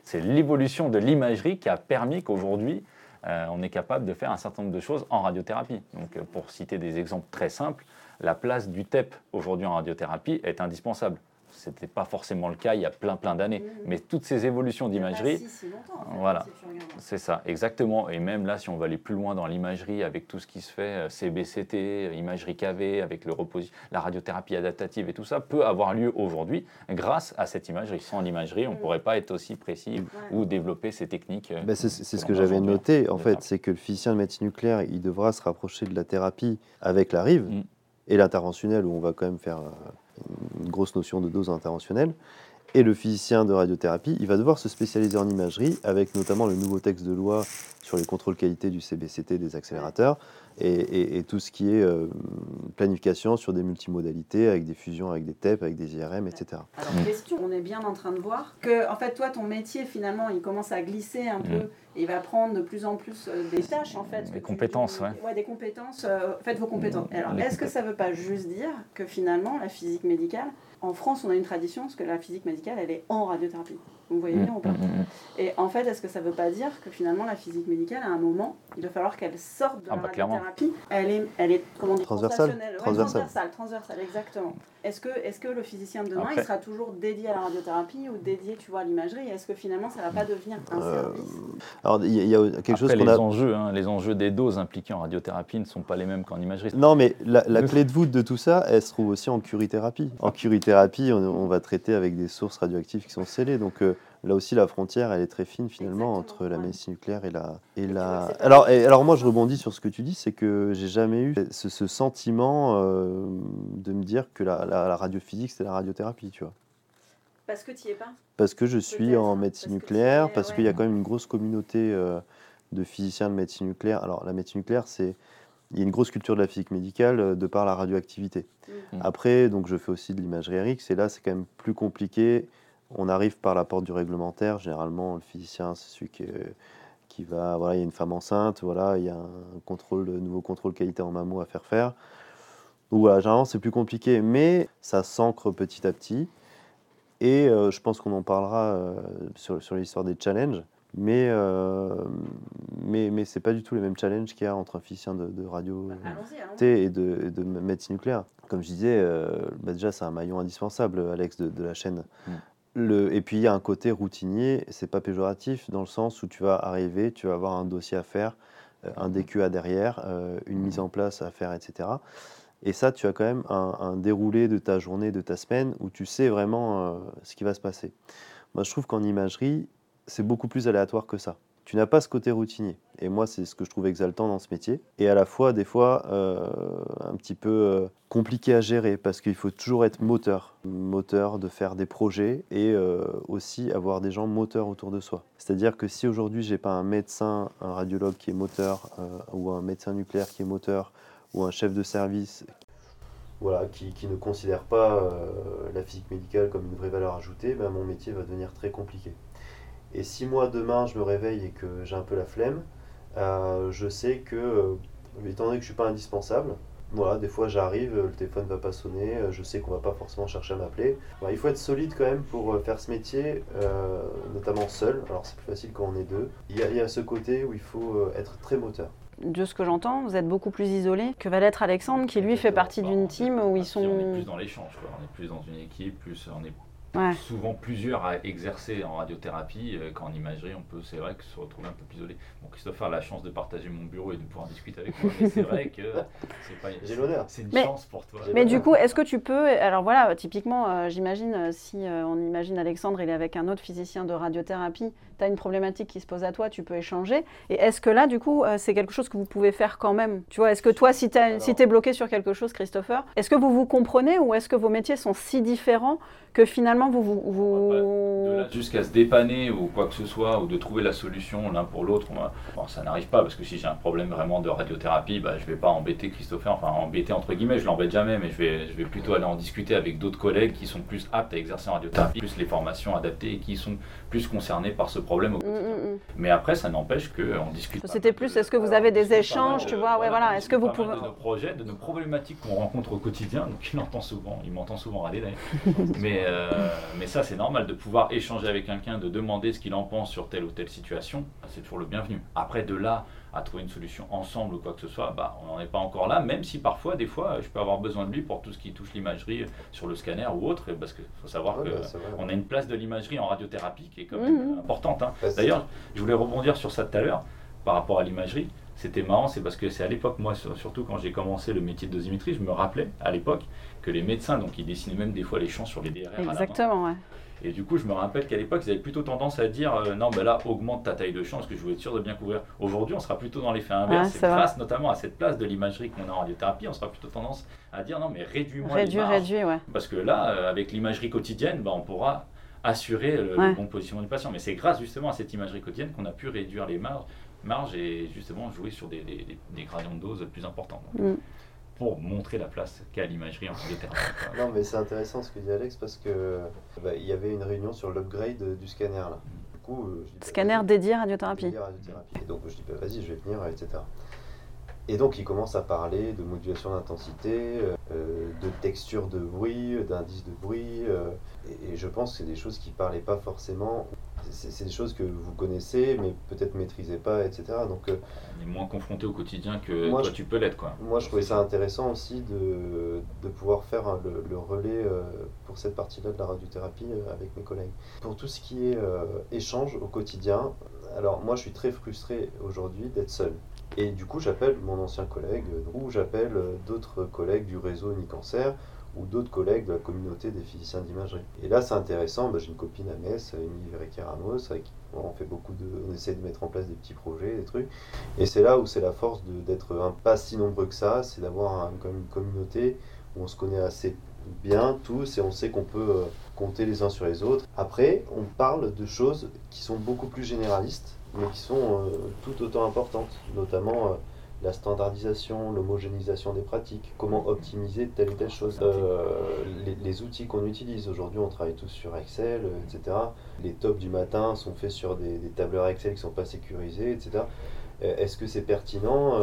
C'est l'évolution de l'imagerie qui a permis qu'aujourd'hui, euh, on est capable de faire un certain nombre de choses en radiothérapie. Donc, euh, pour citer des exemples très simples, la place du TEP aujourd'hui en radiothérapie est indispensable. Ce n'était pas forcément le cas il y a plein plein d'années. Mhm. Mais toutes ces évolutions d'imagerie, voilà, c'est ça, exactement. Et même là, si on va aller plus loin dans l'imagerie, avec tout ce qui se fait, euh, CBCT, imagerie KV, avec le la radiothérapie adaptative et tout ça, peut avoir lieu aujourd'hui grâce à cette imagerie. Sans l'imagerie, on ne mhm. pourrait pas être aussi précis ou développer ces techniques. Euh, bah, c'est ce que j'avais noté, en fait, c'est que le physicien de médecine nucléaire, il devra se rapprocher de la thérapie avec la rive mm. et l'interventionnel où on va quand même faire euh, une grosse notion de dose interventionnelle. Et le physicien de radiothérapie, il va devoir se spécialiser en imagerie, avec notamment le nouveau texte de loi sur les contrôles qualité du CBCT des accélérateurs, et, tout ce qui est euh, planification sur des multimodalités, avec des fusions avec des TEP, avec des IRM, etc. Alors, question, on est bien en train de voir que, en fait, toi, ton métier, finalement, il commence à glisser un peu, mm. il va prendre de plus en plus euh, des tâches, en fait. Des compétences, oui. ouais. des compétences, euh, faites vos compétences. Mm. Alors, est-ce que ça ne veut pas juste dire que, finalement, la physique médicale, en France, on a une tradition, parce que la physique médicale, elle est en radiothérapie. Vous voyez bien ou pas Et en fait, est-ce que ça ne veut pas dire que finalement, la physique médicale, à un moment, il va falloir qu'elle sorte de ah, la bah, radiothérapie Elle est, elle est comment dire, transversale. transversale. transversale, exactement. Est-ce que, est que le physicien de demain, il sera toujours dédié à la radiothérapie ou dédié, tu vois, à l'imagerie? Est-ce que finalement, ça ne va pas devenir un euh, service? Alors, il y, a quelque chose qu'on les enjeux, hein, les enjeux des doses impliquées en radiothérapie ne sont pas les mêmes qu'en imagerie. Non, mais la, clé de voûte de tout ça, elle se trouve aussi en curithérapie. En curithérapie, on, on va traiter avec des sources radioactives qui sont scellées. Donc, euh, là aussi, la frontière, elle est très fine finalement entre la médecine nucléaire et la. Et la... Alors, alors, moi, je rebondis sur ce que tu dis, c'est que j'ai jamais eu ce, sentiment euh, de me dire que la, la, radiophysique, c'est la radiothérapie, tu vois. Parce que tu n'y es pas Parce que je suis en médecine nucléaire, parce qu'il y a quand même une grosse communauté euh, de physiciens de médecine nucléaire. Alors, la médecine nucléaire, c'est. Il y a une grosse culture de la physique médicale euh, de par la radioactivité. Mmh. Après, donc je fais aussi de l'imagerie RX, et là, c'est quand même plus compliqué on arrive par la porte du réglementaire. Généralement, le physicien, c'est celui qui, va. Voilà, il y a une femme enceinte, voilà, il y a un contrôle, nouveau contrôle qualité en mammo à faire faire. Donc voilà, généralement, c'est plus compliqué, mais ça s'ancre petit à petit. Et euh, je pense qu'on en parlera euh, sur, l'histoire des challenges. Mais, euh, mais, mais ce n'est pas du tout les mêmes challenges qu'il y a entre un physicien de, radio bah, et de, de, médecine nucléaire. Comme je disais, bah, déjà, c'est un maillon indispensable, Alex, de, la chaîne. Mm et puis il y a un côté routinier, c'est pas péjoratif dans le sens où tu vas arriver, tu vas avoir un dossier à faire, euh, un DQA derrière, euh, une mise en place à faire, etc. Et ça, tu as quand même un, déroulé de ta journée, de ta semaine, où tu sais vraiment euh, ce qui va se passer. Moi, je trouve qu'en imagerie, c'est beaucoup plus aléatoire que ça tu n'as pas ce côté routinier. Et moi, c'est ce que je trouve exaltant dans ce métier. Et à la fois, des fois, euh, un petit peu euh, compliqué à gérer parce qu'il faut toujours être moteur. Moteur de faire des projets et euh, aussi avoir des gens moteurs autour de soi. C'est-à-dire que si aujourd'hui, j'ai pas un médecin, un radiologue qui est moteur, ou un médecin nucléaire qui est moteur, ou un chef de service voilà, qui, ne considère pas la physique médicale comme une vraie valeur ajoutée, ben, mon métier va devenir très compliqué. Et si moi demain je me réveille et que j'ai un peu la flemme, euh, je sais que, euh, étant donné que je ne suis pas indispensable, Voilà, des fois j'arrive, le téléphone va pas sonner, euh, je sais qu'on va pas forcément chercher à m'appeler. il faut être solide quand même pour faire ce métier, euh, notamment seul. Alors c'est plus facile quand on est deux. Il y, a, il y a ce côté où il faut être très moteur de ce que j'entends, vous êtes beaucoup plus isolé que va l'être Alexandre, qui lui fait partie d'une team où ils sont. On est plus dans l'échange, on est plus dans une équipe, plus on est souvent plusieurs à exercer en radiothérapie. Euh, qu'en imagerie, on peut, c'est vrai, que se retrouver un peu plus isolé. Bon, Christophe a la chance de partager mon bureau et de pouvoir discuter avec moi, mais c'est vrai que c'est pas. J'ai l'honneur. C'est une chance pour toi. Mais du coup, est-ce que tu peux, alors voilà, typiquement, euh, j'imagine euh, si on imagine Alexandre, il est avec un autre physicien de radiothérapie, tu as une problématique qui se pose à toi, tu peux échanger. Et est-ce que là, du coup, c'est quelque chose que vous pouvez faire quand même? Tu vois, est-ce que toi, si tu es bloqué sur quelque chose, Christopher, est-ce que vous vous comprenez ou est-ce que vos métiers sont si différents que finalement vous vous... jusqu'à se dépanner ou quoi que ce soit, ou de trouver la solution l'un pour l'autre, ça n'arrive pas parce que si j'ai un problème vraiment de radiothérapie, bah, je vais pas embêter Christopher, enfin embêter entre guillemets, je l'embête jamais, mais je vais, je vais plutôt aller en discuter avec d'autres collègues qui sont plus aptes à exercer en radiothérapie, plus les formations adaptées et qui sont plus concernés par ce problème au mm, mm, mm. Mais après, ça n'empêche qu'on discute. C'était plus, est-ce que vous avez des échanges, tu vois, ouais, voilà, est-ce que vous pouvez... de nos projets, de nos problématiques qu'on rencontre au quotidien, donc il entend souvent, il m'entend souvent râler d'ailleurs, mais euh, mais ça, c'est normal de pouvoir échanger avec quelqu'un, de demander ce qu'il en pense sur telle ou telle situation. C'est toujours le bienvenu. Après, de là à trouver une solution ensemble ou quoi que ce soit, bah, on n'en est pas encore là, même si parfois, des fois, je peux avoir besoin de lui pour tout ce qui touche l'imagerie sur le scanner ou autre, parce qu'il faut savoir qu'on bah, a une place de l'imagerie en radiothérapie qui est quand même mmh. importante. Hein. D'ailleurs, je voulais rebondir sur ça tout à l'heure, par rapport à l'imagerie. C'était marrant, c'est parce que c'est à l'époque, moi, surtout quand j'ai commencé le métier de dosimétrie, je me rappelais à l'époque que les médecins, donc ils dessinaient même des fois les champs sur les DRR. Exactement, ouais. Et du coup, je me rappelle qu'à l'époque, ils avaient plutôt tendance à dire euh, non, ben là, augmente ta taille de champ, parce que je veux être sûr de bien couvrir. Aujourd'hui, on sera plutôt dans l'effet inverse. Ah, grâce notamment à cette place de l'imagerie qu'on a en radiothérapie, on sera plutôt tendance à dire non, mais réduis-moi Réduis, réduis, ouais. Parce que là, euh, avec l'imagerie quotidienne, ben, on pourra assurer le, bon positionnement du patient. Mais c'est grâce justement à cette imagerie quotidienne qu'on a pu réduire les marges, marges et justement jouer sur des, des, gradients de dose plus importants. Mm pour montrer la place qu'a l'imagerie en radiothérapie. non, mais c'est intéressant ce que dit Alex parce que bah, il y avait une réunion sur l'upgrade du scanner là. Du coup, euh, bah, scanner dédié à radiothérapie. Dédié radiothérapie. Et donc je dis bah, vas-y, je vais venir, etc. Et donc il commence à parler de modulation d'intensité, euh, de texture de bruit, d'indice de bruit. Euh, et, et, je pense que c'est des choses qui ne parlaient pas forcément c'est des choses que vous connaissez, mais peut-être maîtrisez pas, etc. Donc, euh, on est moins confronté au quotidien que toi, tu peux l'être. Quoi. Moi, je trouvais ça intéressant aussi de, de pouvoir faire le, relais euh, pour cette partie-là de la radiothérapie euh, avec mes collègues. Pour tout ce qui est échange au quotidien, alors moi, je suis très frustré aujourd'hui d'être seul. Et du coup, j'appelle mon ancien collègue, ou j'appelle d'autres collègues du réseau Unicancer, ou d'autres collègues de la communauté des physiciens d'imagerie. Et là, c'est intéressant, j'ai une copine à Metz, Emilie Ramos, avec on fait beaucoup de, on essaie de mettre en place des petits projets, des trucs. Et c'est là où c'est la force d'être un pas si nombreux que ça, c'est d'avoir une communauté où on se connaît assez bien tous et on sait qu'on peut euh, compter les uns sur les autres. Après, on parle de choses qui sont beaucoup plus généralistes, mais qui sont euh, tout autant importantes, notamment euh, la standardisation, l'homogénéisation des pratiques, comment optimiser telle ou telle chose. Euh, les, outils qu'on utilise, aujourd'hui on travaille tous sur Excel, euh, etc. Les tops du matin sont faits sur des, tableurs Excel qui ne sont pas sécurisés, etc. Euh, est-ce que c'est pertinent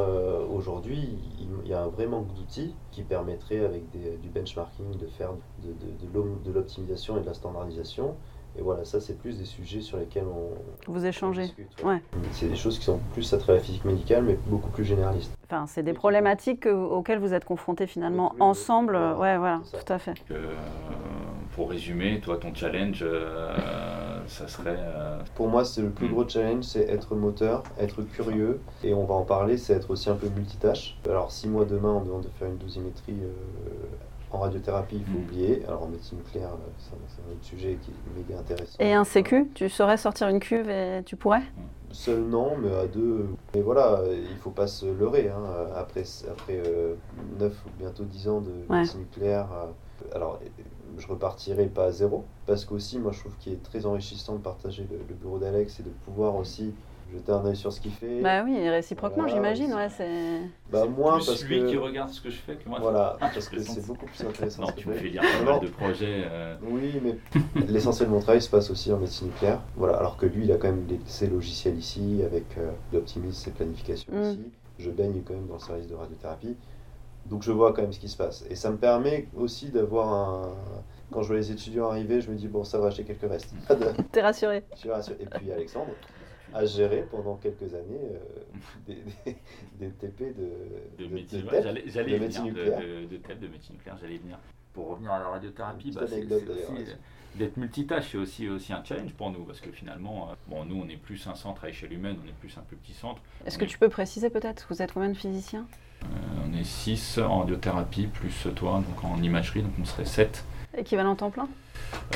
Aujourd'hui, il y a un vrai manque d'outils qui permettrait, avec du benchmarking, de faire de l'optimisation et de la standardisation. Et voilà, ça, c'est plus des sujets sur lesquels on. Vous échangez. ouais. C'est des choses qui sont plus à travers la physique médicale, mais beaucoup plus généralistes. Enfin, c'est des problématiques auxquelles vous êtes confrontés finalement ensemble. ouais, voilà, tout à fait. Euh, pour résumer, toi, ton challenge, euh, ça serait. Euh, pour moi, c'est le plus hmm. gros challenge, c'est être moteur, être curieux, et on va en parler, c'est être aussi un peu multitâche. Alors, si moi demain on demande de faire une dosimétrie en radiothérapie, il faut mm. oublier. Alors en médecine nucléaire, euh, c'est un autre sujet qui est méga intéressant. Et un CQ, tu saurais sortir une cuve et tu pourrais? Seul non, mais à deux. Mais voilà, il faut pas se leurrer. Hein. Après, après euh, 9 ou bientôt 10 ans de médecine nucléaire, euh, alors je repartirai pas à zéro. Parce qu'aussi, moi je trouve qu'il est très enrichissant de partager le, le bureau d'Alex et de pouvoir aussi jeter un œil sur ce qu'il fait. Bah oui, réciproquement, j'imagine. Ouais, c'est. Bah moins parce lui qui regarde ce que je fais que moi. Voilà, parce que c'est beaucoup plus intéressant. non, tu me fais lire pas mal de projets. Euh. Oui, mais l'essentiel de mon travail se passe aussi en médecine nucléaire. Voilà, alors que lui, il a quand même ses logiciels ici avec euh, l'optimisme, ses planifications mm. ici. Je baigne quand même dans le service de radiothérapie. Donc je vois quand même ce qui se passe. Et ça me permet aussi d'avoir un... Quand je vois les étudiants arriver, je me dis, bon, ça va, j'ai quelques restes. T'es rassuré. Je suis rassuré. Et puis Alexandre a géré pendant quelques années euh, des, des, des, TP de, de, médecine, de, j'allais de venir, médecine de, nucléaire. de, de TEP, de médecine nucléaire, j'allais venir. Pour revenir à la radiothérapie, bah, c'est, aussi, d'être multitâche, c'est aussi, aussi un challenge pour nous, parce que finalement, euh, bon, nous, on est plus un centre à échelle humaine, on est plus un plus petit centre. Est-ce que est- tu peux préciser peut-être Vous êtes combien de physiciens? Euh, on est 6 en radiothérapie, plus toi, donc en imagerie, donc on serait 7. Équivalent temps plein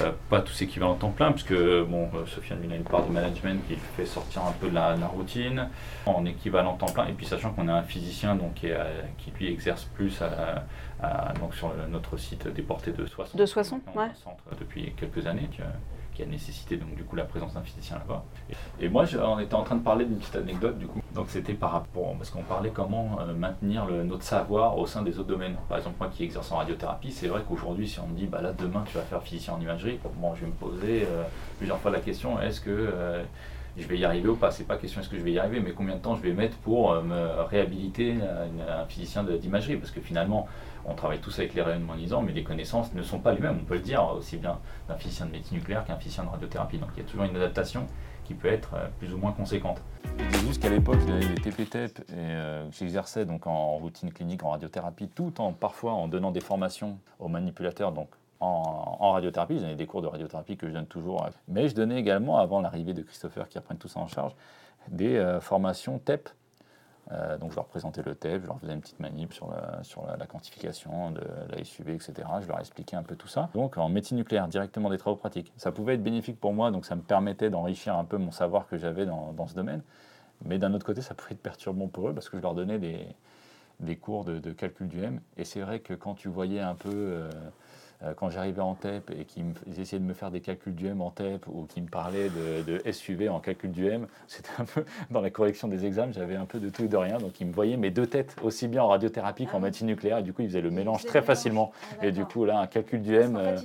Euh, pas tous équivalents temps plein, parce que bon, euh, il a une part de management qui fait sortir un peu de la, la routine en équivalent temps plein. Et puis sachant qu'on a un physicien donc, qui, euh, qui lui exerce plus à- à- donc sur notre site des portées de Soissons. De Soissons, ouais. centre depuis quelques années a nécessité donc du coup la présence d'un physicien là-bas. Et, moi, on était en train de parler d'une petite anecdote du coup. Donc c'était par rapport parce qu'on parlait comment euh, maintenir notre savoir au sein des autres domaines. Par exemple, moi qui exerce en radiothérapie, c'est vrai qu'aujourd'hui, si on me dit bah là demain tu vas faire physicien en imagerie, bon, je vais me poser euh, plusieurs fois la question est-ce que euh, je vais y arriver ou pas? C'est pas question est-ce que je vais y arriver, mais combien de temps je vais mettre pour me réhabiliter un physicien d'imagerie? Parce que finalement, on travaille tous avec les rayonnements mais les connaissances ne sont pas les mêmes. On peut le dire aussi bien d'un physicien de médecine nucléaire qu'un physicien de radiothérapie. Donc il y a toujours une adaptation qui peut être euh, plus ou moins conséquente. Je juste qu'à l'époque, les TPTEP, et, euh, que j'exerçais donc en routine clinique, en radiothérapie, tout en parfois en donnant des formations aux manipulateurs, donc en, radiothérapie. J'ai des cours de radiothérapie que je donne toujours. Mais je donnais également, avant l'arrivée de Christopher qui reprenne tout ça en charge, des euh, formations TEP. Euh, donc je leur présentais le TEP, je leur faisais une petite manip sur la, quantification de la SUV, etc. Je leur expliquais un peu tout ça. Donc en médecine nucléaire, directement des travaux pratiques. Ça pouvait être bénéfique pour moi, donc ça me permettait d'enrichir un peu mon savoir que j'avais dans, ce domaine. Mais d'un autre côté, ça pouvait être perturbant pour eux parce que je leur donnais des, cours de, calcul du M. Et c'est vrai que quand tu voyais un peu, euh, quand j'arrivais en TEP et qu'ils essayaient de me faire des calculs du M en TEP ou qu'ils me parlaient de, de SUV en calcul du M, c'était un peu dans la correction des examens, j'avais un peu de tout et de rien. Donc ils me voyaient mes deux têtes aussi bien en radiothérapie qu'en Ah oui. médecine nucléaire. Et du coup, ils faisaient le mélange très facilement. Ah, Et du coup, là, un calcul du M qu'en euh,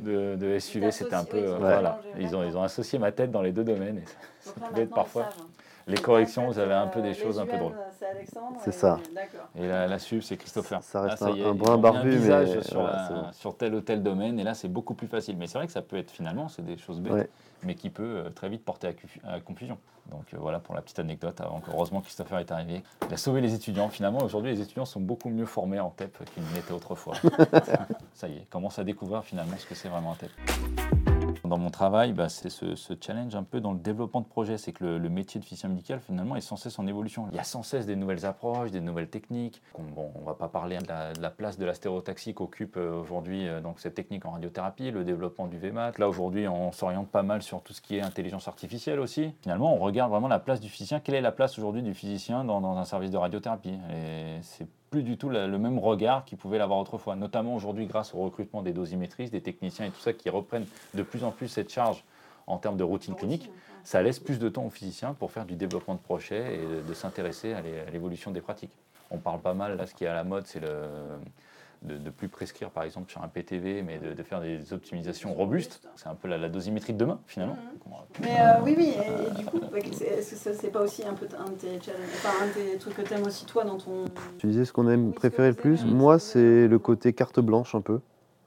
de, de SUV, c'était un peu. oui, euh, ils voilà. Ils ont, ils d'accord. ont associé ma tête dans les deux domaines. Et ça pouvait être parfois. savent. Les corrections, vous avez un peu euh, des les choses un peu drôles. C'est Alexandre. C'est ça. D'accord. Et la, la SUV, c'est Christopher. Ça reste Là, un- y un barbu, mais sur, voilà, la- c'est bon. sur tel ou tel domaine, et là, c'est beaucoup plus facile. Mais c'est vrai que ça peut être finalement, c'est des choses bêtes, Ouais. mais qui peut euh, très vite porter à, confu- à confusion. Donc euh, voilà pour la petite anecdote. Avant que, heureusement, Christopher est arrivé. Il a sauvé les étudiants. Finalement, aujourd'hui, les étudiants sont beaucoup mieux formés en TEP qu'ils ne l'étaient autrefois. ça y est, ils commencent à découvrir finalement ce que c'est vraiment un TEP. Dans mon travail, bah, c'est ce, challenge un peu dans le développement de projet. C'est que le, métier de physicien médical, finalement, est sans cesse en évolution. Il y a sans cesse des nouvelles approches, des nouvelles techniques. On on va pas parler de la, de la place de qu'occupe euh, aujourd'hui euh, cette technique en radiothérapie, le développement du VMAT. Là, aujourd'hui, on s'oriente pas mal sur tout ce qui est intelligence artificielle aussi. Finalement, on regarde vraiment la place du physicien. Quelle est la place aujourd'hui du physicien dans, un service de radiothérapie? Plus du tout la- le même regard qu'il pouvait l'avoir autrefois, notamment aujourd'hui grâce au recrutement des dosimétristes, des techniciens et tout ça qui reprennent de plus en plus cette charge en termes de routine clinique. Ça laisse plus de temps aux physiciens pour faire du développement de projets et de, de s'intéresser à l'évolution des pratiques. On parle pas mal, là ce qui est à la mode, c'est le, de, de plus prescrire par exemple sur un PTV, mais de, de faire des optimisations robustes. C'est un peu la, la dosimétrie de demain finalement. Mais euh, oui, oui, et, et du coup, c'est- est-ce que ça, c'est pas aussi un peu un de tes challenges, enfin un de tes trucs que t'aimes aussi toi dans ton. Tu disais ce qu'on aime Oui, préférer le plus. Moi, c'est le côté carte blanche un peu.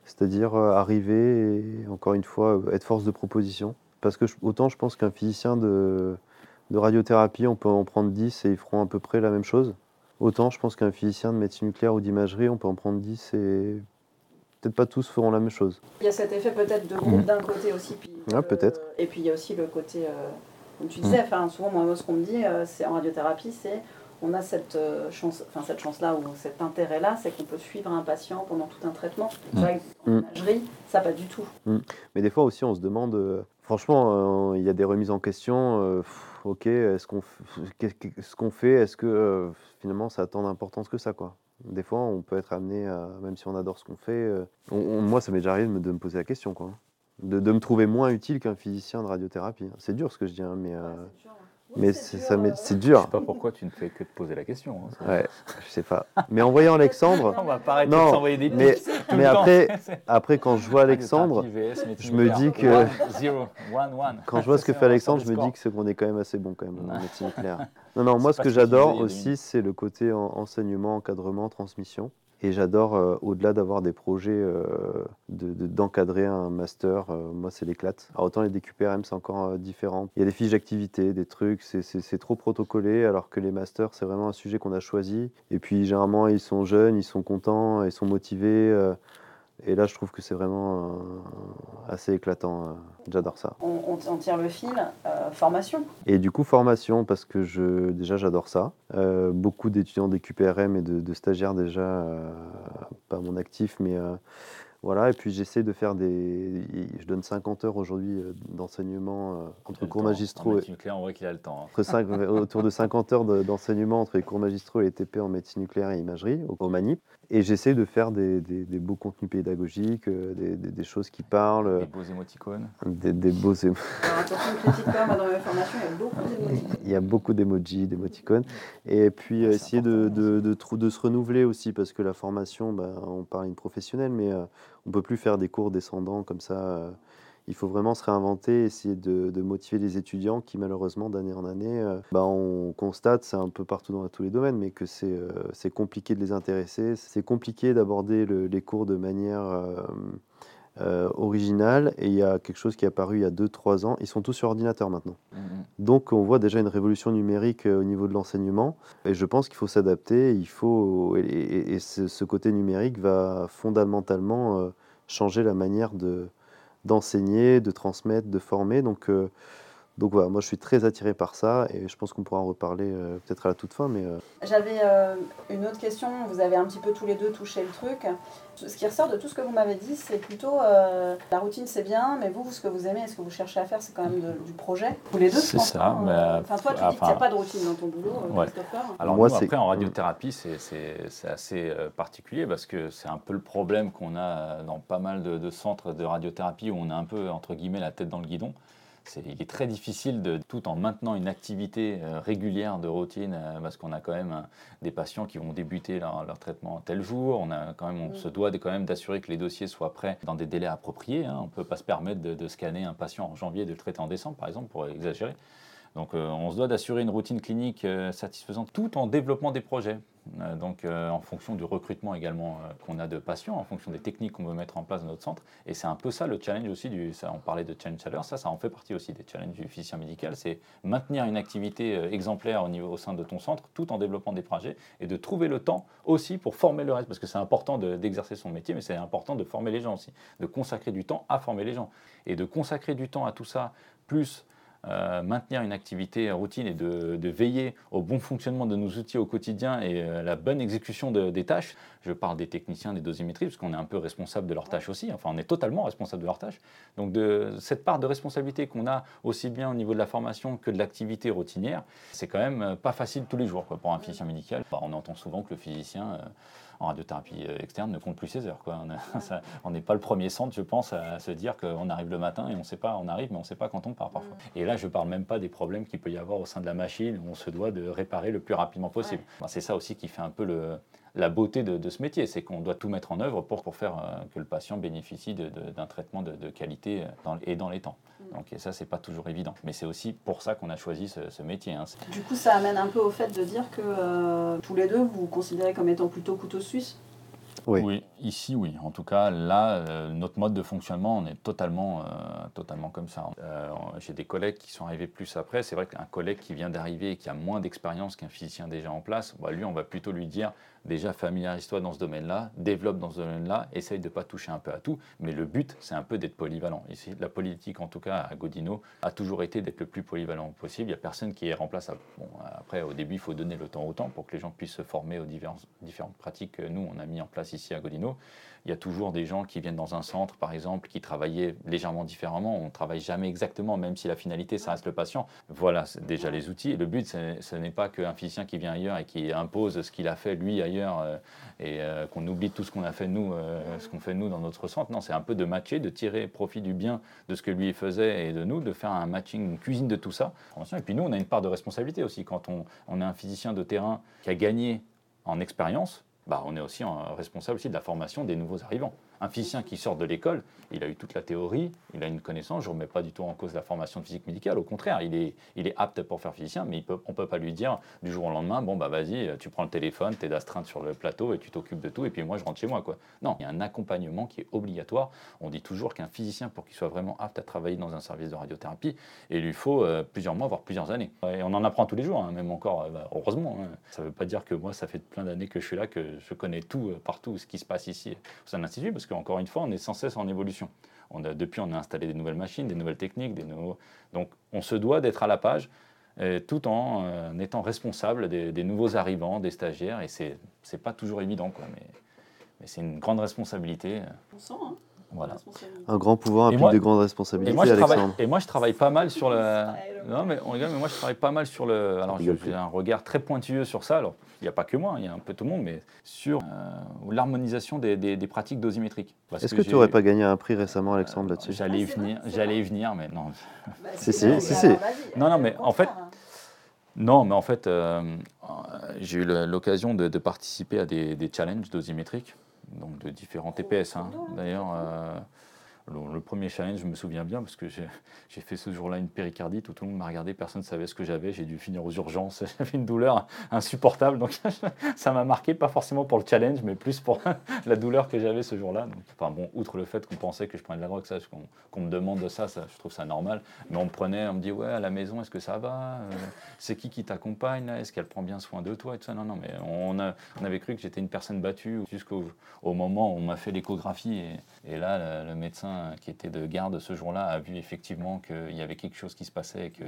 C'est-à-dire euh, arriver et, encore une fois, euh, être force de proposition. Parce que je- autant je pense qu'un physicien de, de radiothérapie, on peut en prendre 10 et ils feront à peu près la même chose. Autant je pense qu'un physicien de médecine nucléaire ou d'imagerie, on peut en prendre 10 et peut-être pas tous feront la même chose. Il y a cet effet peut-être de groupe Mhm. d'un côté aussi, puis Ah, euh, peut-être. Et puis il y a aussi le côté, euh, comme tu disais, enfin souvent moi ce qu'on me dit, euh, c'est en radiothérapie, c'est on a cette euh, chance, enfin cette chance-là ou cet intérêt-là, c'est qu'on peut suivre un patient pendant tout un traitement. C'est vrai qu'en Mhm. imagerie, ça pas du tout. Mais des fois aussi, on se demande, franchement, il y a des remises en question. pff, ok, est-ce qu'on qu'est-ce qu'on fait Est-ce que euh, finalement ça a tant d'importance que ça quoi? Des fois, on peut être amené à, même si on adore ce qu'on fait, euh, moi ça m'est déjà arrivé de me, de me poser la question quoi. De, de me trouver moins utile qu'un physicien de radiothérapie. hein. C'est dur ce que je dis, hein, mais, euh, mais c'est c'est Je dur. sais pas pourquoi tu ne fais que de poser la question. hein. Ouais, je sais pas. Mais en voyant Alexandre, On va pas arrêter Non, de s'envoyer des mais- mais le temps. après, après quand je vois Alexandre, je me dis que- One, zero, one, one. Quand je vois ce que fait Alexandre, je me dis que c'est qu'on est quand même assez bon quand même en médecine nucléaire. Non, non, moi ce que j'adore aussi, c'est le côté en- enseignement, encadrement, transmission. Et j'adore, euh, au-delà d'avoir des projets, euh, d'encadrer un master, euh, moi c'est l'éclate. Alors autant les DQPRM c'est encore différent. Il y a des fiches d'activité, des trucs, c'est trop protocolé, alors que les masters c'est vraiment un sujet qu'on a choisi. Et puis généralement ils sont jeunes, ils sont contents, ils sont motivés. Et là, je trouve que c'est vraiment euh, assez éclatant. Euh, j'adore ça. On, tire le fil, euh, formation. Et du coup, formation, parce que je, déjà, j'adore ça. beaucoup d'étudiants des QPRM et de, de stagiaires déjà, pas mon actif, mais voilà, et puis j'essaie de faire des. Je donne 50 heures aujourd'hui euh, d'enseignement euh, entre cours magistraux. En nucléaire, on voit qu'il a le temps. Hein. Entre autour de 50 heures d'enseignement entre les cours magistraux et les TP en médecine nucléaire et imagerie, au, MANIP. Et j'essaie de faire des, des, beaux contenus pédagogiques, euh, des, des, choses qui parlent. Des beaux émoticônes. Des, beaux émoticônes. dans formations, il y a beaucoup d'émoticônes. Il y a beaucoup d'émojis, d'émoticônes. Et puis essayer de, de, de, de, se renouveler aussi, parce que la formation, bah, on parle une professionnelle, mais on peut plus faire des cours descendants comme ça. Euh, il faut vraiment se réinventer, essayer de, motiver les étudiants qui, malheureusement, d'année en année, euh, bah, on constate, c'est un peu partout dans tous les domaines, mais que c'est euh, compliqué de les intéresser. C'est compliqué d'aborder les cours de manière originale. Et il y a quelque chose qui est apparu il y a 2-3 ans. Ils sont tous sur ordinateur maintenant. Mmh, mmh. Donc, on voit déjà une révolution numérique au niveau de l'enseignement. Et je pense qu'il faut s'adapter. Il faut, et, ce, ce, côté numérique va fondamentalement changer la manière de, d'enseigner, de transmettre, de former. Donc, euh, donc voilà, moi je suis très attiré par ça et je pense qu'on pourra en reparler euh, peut-être à la toute fin. Mais euh, J'avais une autre question, vous avez un petit peu tous les deux touché le truc. Ce qui ressort de tout ce que vous m'avez dit, c'est plutôt la routine c'est bien, mais vous, ce que vous aimez et ce que vous cherchez à faire, c'est quand même du projet. Tous les deux, c'est ça. Hein, mais enfin, toi, tu dis qu'il n'y a pas de routine dans ton boulot, Christopher. Alors moi, après, en radiothérapie, c'est assez particulier parce que c'est un peu le problème qu'on a dans pas mal de, de centres de radiothérapie où on a un peu, entre guillemets, la tête dans le guidon il est très difficile, de, tout en maintenant une activité euh, régulière de routine, euh, parce qu'on a quand même des patients qui vont débuter leur, traitement tel jour. On, a quand même, on mm. se doit quand même d'assurer que les dossiers soient prêts dans des délais appropriés. Hein. On ne peut pas se permettre de, scanner un patient en janvier et de le traiter en décembre, par exemple, pour exagérer. Donc euh, on se doit d'assurer une routine clinique satisfaisante tout en développement des projets. Euh, donc euh, en fonction du recrutement également euh, qu'on a de patients, en fonction des techniques qu'on veut mettre en place dans notre centre. Et c'est un peu ça le challenge aussi, du, on parlait de challenge à ça, ça en fait partie aussi des challenges du physicien médical, c'est maintenir une activité exemplaire au, niveau, au sein de ton centre tout en développant des projets et de trouver le temps aussi pour former le reste, parce que c'est important d'exercer son métier, mais c'est important de former les gens aussi, de consacrer du temps à former les gens. Et de consacrer du temps à tout ça, plus euh, maintenir une activité routine et de, veiller au bon fonctionnement de nos outils au quotidien et euh, la bonne exécution des tâches. Je parle des techniciens des dosimétries, parce qu'on est un peu responsable de leurs tâches aussi, enfin on est totalement responsable de leurs tâches. Donc de cette part de responsabilité qu'on a aussi bien au niveau de la formation que de l'activité routinière, c'est quand même euh, pas facile tous les jours quoi, pour un physicien médical. Bah, on entend souvent que le physicien en radiothérapie euh, externe ne compte plus ses heures. Quoi. On n'est pas le premier centre, je pense, à se dire qu'on arrive le matin et on sait pas, on arrive, mais on ne sait pas quand on part parfois. Mm. Et là, je ne parle même pas des problèmes qu'il peut y avoir au sein de la machine où on se doit de réparer le plus rapidement possible. c'est ça aussi qui fait un peu le, la beauté de, ce métier, c'est qu'on doit tout mettre en œuvre pour, pour faire euh, que le patient bénéficie d'un traitement de, qualité euh, et dans les temps. Donc et ça, c'est pas toujours évident. Mais c'est aussi pour ça qu'on a choisi ce, métier. Hein. Du coup, ça amène un peu au fait de dire que euh, tous les deux, vous vous considérez comme étant plutôt couteau suisse? Oui. Ici oui. En tout cas, là, notre mode de fonctionnement, on est totalement, totalement comme ça. J'ai des collègues qui sont arrivés plus après. C'est vrai qu'un collègue qui vient d'arriver et qui a moins d'expérience qu'un physicien déjà en place, bah, lui, on va plutôt lui dire déjà familiarise-toi dans ce domaine-là, développe dans ce domaine-là, essaye de ne pas toucher un peu à tout, mais le but, c'est un peu d'être polyvalent. Ici, la politique, en tout cas à Godino, a toujours été d'être le plus polyvalent possible. Il n'y a personne qui est remplaçable. Bon, après, au début, il faut donner le temps au temps pour que les gens puissent se former aux différentes pratiques que nous, on a mis en place ici à Godino il y a toujours des gens qui viennent dans un centre, par exemple, qui travaillaient légèrement différemment. On ne travaille jamais exactement, même si la finalité, ça reste le patient. Voilà, déjà les outils. Et le but, ce n'est pas qu'un physicien qui vient ailleurs et qui impose ce qu'il a fait lui ailleurs euh, et euh, qu'on oublie tout ce qu'on a fait nous, euh, ce qu'on fait nous dans notre centre. Non, c'est un peu de matcher, de tirer profit du bien de ce que lui faisait et de nous, de faire un matching, une cuisine de tout ça. Et puis nous, on a une part de responsabilité aussi. Quand on, on est un physicien de terrain qui a gagné en expérience, bah, on est aussi responsable aussi de la formation des nouveaux arrivants. Un physicien qui sort de l'école, il a eu toute la théorie, il a une connaissance, je ne remets pas du tout en cause la formation de physique médicale, au contraire, il est, il est apte pour faire physicien, mais on ne peut pas lui dire du jour au lendemain, bon bah vas-y, tu prends le téléphone, tu es d'astreinte sur le plateau et tu t'occupes de tout, et puis moi je rentre chez moi. Quoi. Non, il y a un accompagnement qui est obligatoire. On dit toujours qu'un physicien, pour qu'il soit vraiment apte à travailler dans un service de radiothérapie, il lui faut euh, plusieurs mois, voire plusieurs années. Et on en apprend tous les jours, hein, même encore, euh, bah, heureusement. Hein. Ça ne veut pas dire que moi, ça fait plein d'années que je suis là, que je connais tout, euh, partout, ce qui se passe ici au sein de l'Institut, parce qu'encore une fois, on est sans cesse en évolution. Depuis, on a installé des nouvelles machines, des nouvelles techniques, des nouveaux... donc on se doit d'être à la page tout en étant responsable des, nouveaux arrivants, des stagiaires, et c'est n'est pas toujours évident, mais, mais c'est une grande responsabilité. On sent, hein voilà. Un grand pouvoir implique de grandes responsabilités, et moi, je Alexandre. Travaille, et moi, je travaille pas mal sur le. Non, mais on mais moi, je travaille pas mal sur le. Alors, j'ai un regard très pointilleux sur ça. Alors, il n'y a pas que moi, il y a un peu tout le monde, mais sur euh, l'harmonisation des, des, pratiques dosimétriques. Est-ce que, tu n'aurais pas gagné un prix récemment, Alexandre, là-dessus? J'allais y ah, venir, j'allais y venir, mais non. Bah, si, si, si, Non, non, mais en fait. Non, mais en fait, euh, j'ai eu l'occasion de, de, participer à des, des challenges dosimétriques donc de différents TPS. Hein. D'ailleurs, le, premier challenge, je me souviens bien, parce que j'ai fait ce jour-là une péricardite où tout le monde m'a regardé, personne ne savait ce que j'avais, j'ai dû finir aux urgences, j'avais une douleur insupportable, donc ça m'a marqué, pas forcément pour le challenge, mais plus pour la douleur que j'avais ce jour-là. Enfin bon, outre le fait qu'on pensait que je prenais de la drogue, qu'on me demande de ça, ça, je trouve ça normal, mais on me prenait, on me dit, ouais, à la maison, est-ce que ça va? Euh, C'est qui qui t'accompagne Est-ce qu'elle prend bien soin de toi et tout ça? Non, non, mais on, avait cru que j'étais une personne battue jusqu'au au moment où on m'a fait l'échographie, et, là, le médecin qui était de garde ce jour-là a vu effectivement qu'il y avait quelque chose qui se passait et que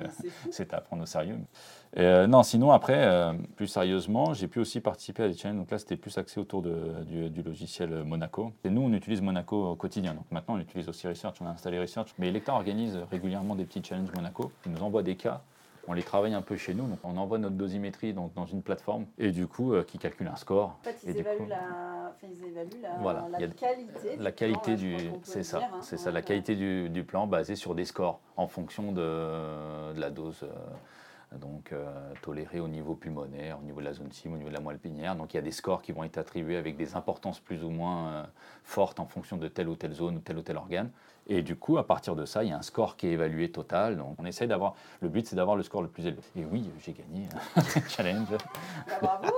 c'était à prendre au sérieux. Euh, non, sinon après, euh, plus sérieusement, j'ai pu aussi participer à des challenges. Donc là, c'était plus axé autour de, du, logiciel Monaco. Et nous, on utilise Monaco au quotidien. Donc maintenant, on utilise aussi Research, on a installé Research. Mais l'État organise régulièrement des petits challenges Monaco. Il nous envoie des cas on les travaille un peu chez nous. Donc on envoie notre dosimétrie dans une plateforme et du coup euh, qui calcule un score. En fait, ils, évaluent, la... qualité. La qualité du, c'est ça, hein. c'est ça, la qualité du, plan basé sur des scores en fonction de, la dose. Euh, donc euh, tolérée au niveau pulmonaire, au niveau de la zone cime, au niveau de la moelle pinière. Donc il y a des scores qui vont être attribués avec des importances plus ou moins fortes en fonction de telle ou telle zone ou tel ou tel organe. Et du coup, à partir de ça, il y a un score qui est évalué total. Donc, on essaye d'avoir. Le but, c'est d'avoir le score le plus élevé. Et oui, j'ai gagné challenge. Bah, bravo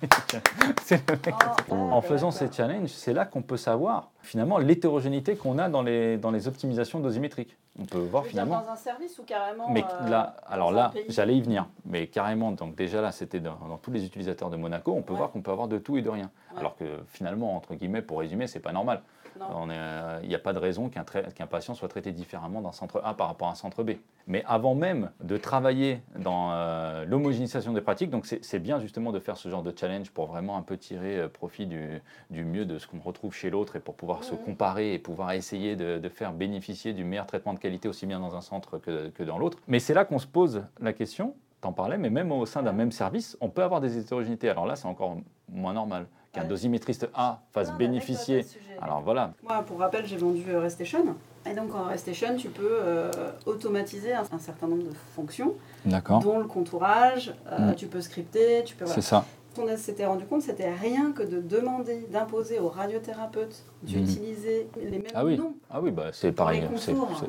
oh, En faisant ces challenges, c'est là qu'on peut savoir finalement l'hétérogénéité qu'on a dans les, dans les optimisations dosimétriques. On peut voir finalement. Dans un service ou carrément. Mais euh, là, alors là, j'allais y venir. Mais carrément, donc déjà là, c'était dans, tous les utilisateurs de Monaco, on peut voir qu'on peut avoir de tout et de rien. Alors que finalement, entre guillemets, pour résumer, c'est pas normal. Euh, il n'y a pas de raison qu'un patient soit traité différemment d'un centre A par rapport à un centre B. Mais avant même de travailler dans euh, l'homogénéisation des pratiques, donc c'est bien justement de faire ce genre de challenge pour vraiment un peu tirer euh, profit du, mieux de ce qu'on retrouve chez l'autre et pour pouvoir se comparer et pouvoir essayer de, faire bénéficier du meilleur traitement de qualité aussi bien dans un centre que, que dans l'autre. Mais c'est là qu'on se pose la question, t'en parlais, mais même au sein d'un même service, on peut avoir des hétérogénéités. Alors là, c'est encore moins normal qu'un dosimétriste A fasse bénéficier. Alors voilà. Moi, pour rappel, j'ai vendu euh, Restation. Et donc en Restation, tu peux euh, automatiser un, certain nombre de fonctions, dont le contourage, euh, mm. tu peux scripter, tu peux... C'est ça. On s'était rendu compte, c'était rien que de demander, d'imposer aux radiothérapeutes d'utiliser les mêmes ah oui. noms. Ah oui, bah, c'est pareil.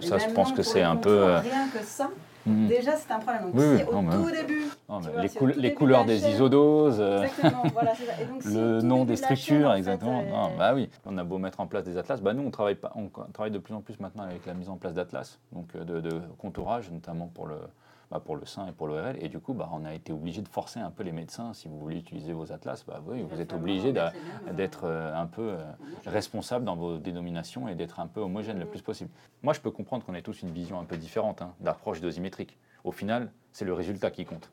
ça, je pense que c'est un peu... Rien que ça, Mm. Déjà, c'est un problème. Donc, si au tout début. les, couleurs des isodoses, euh, le nom des structures, exactement. Non, bah oui, on a beau mettre en place des atlas. Bah nous, on travaille, pas, on travaille de plus en plus maintenant avec la mise en place d'atlas, donc euh, de, de, contourage, notamment pour le, bah, pour le sein et pour l'ORL. Et du coup, bah, on a été obligé de forcer un peu les médecins. Si vous voulez utiliser vos atlas, bah, oui, vous êtes obligé d'être euh, un peu euh, responsable dans vos dénominations et d'être un peu homogène le plus possible. Moi, je peux comprendre qu'on ait tous une vision un peu différente hein, d'approche dosimétrique. Au final, c'est le résultat qui compte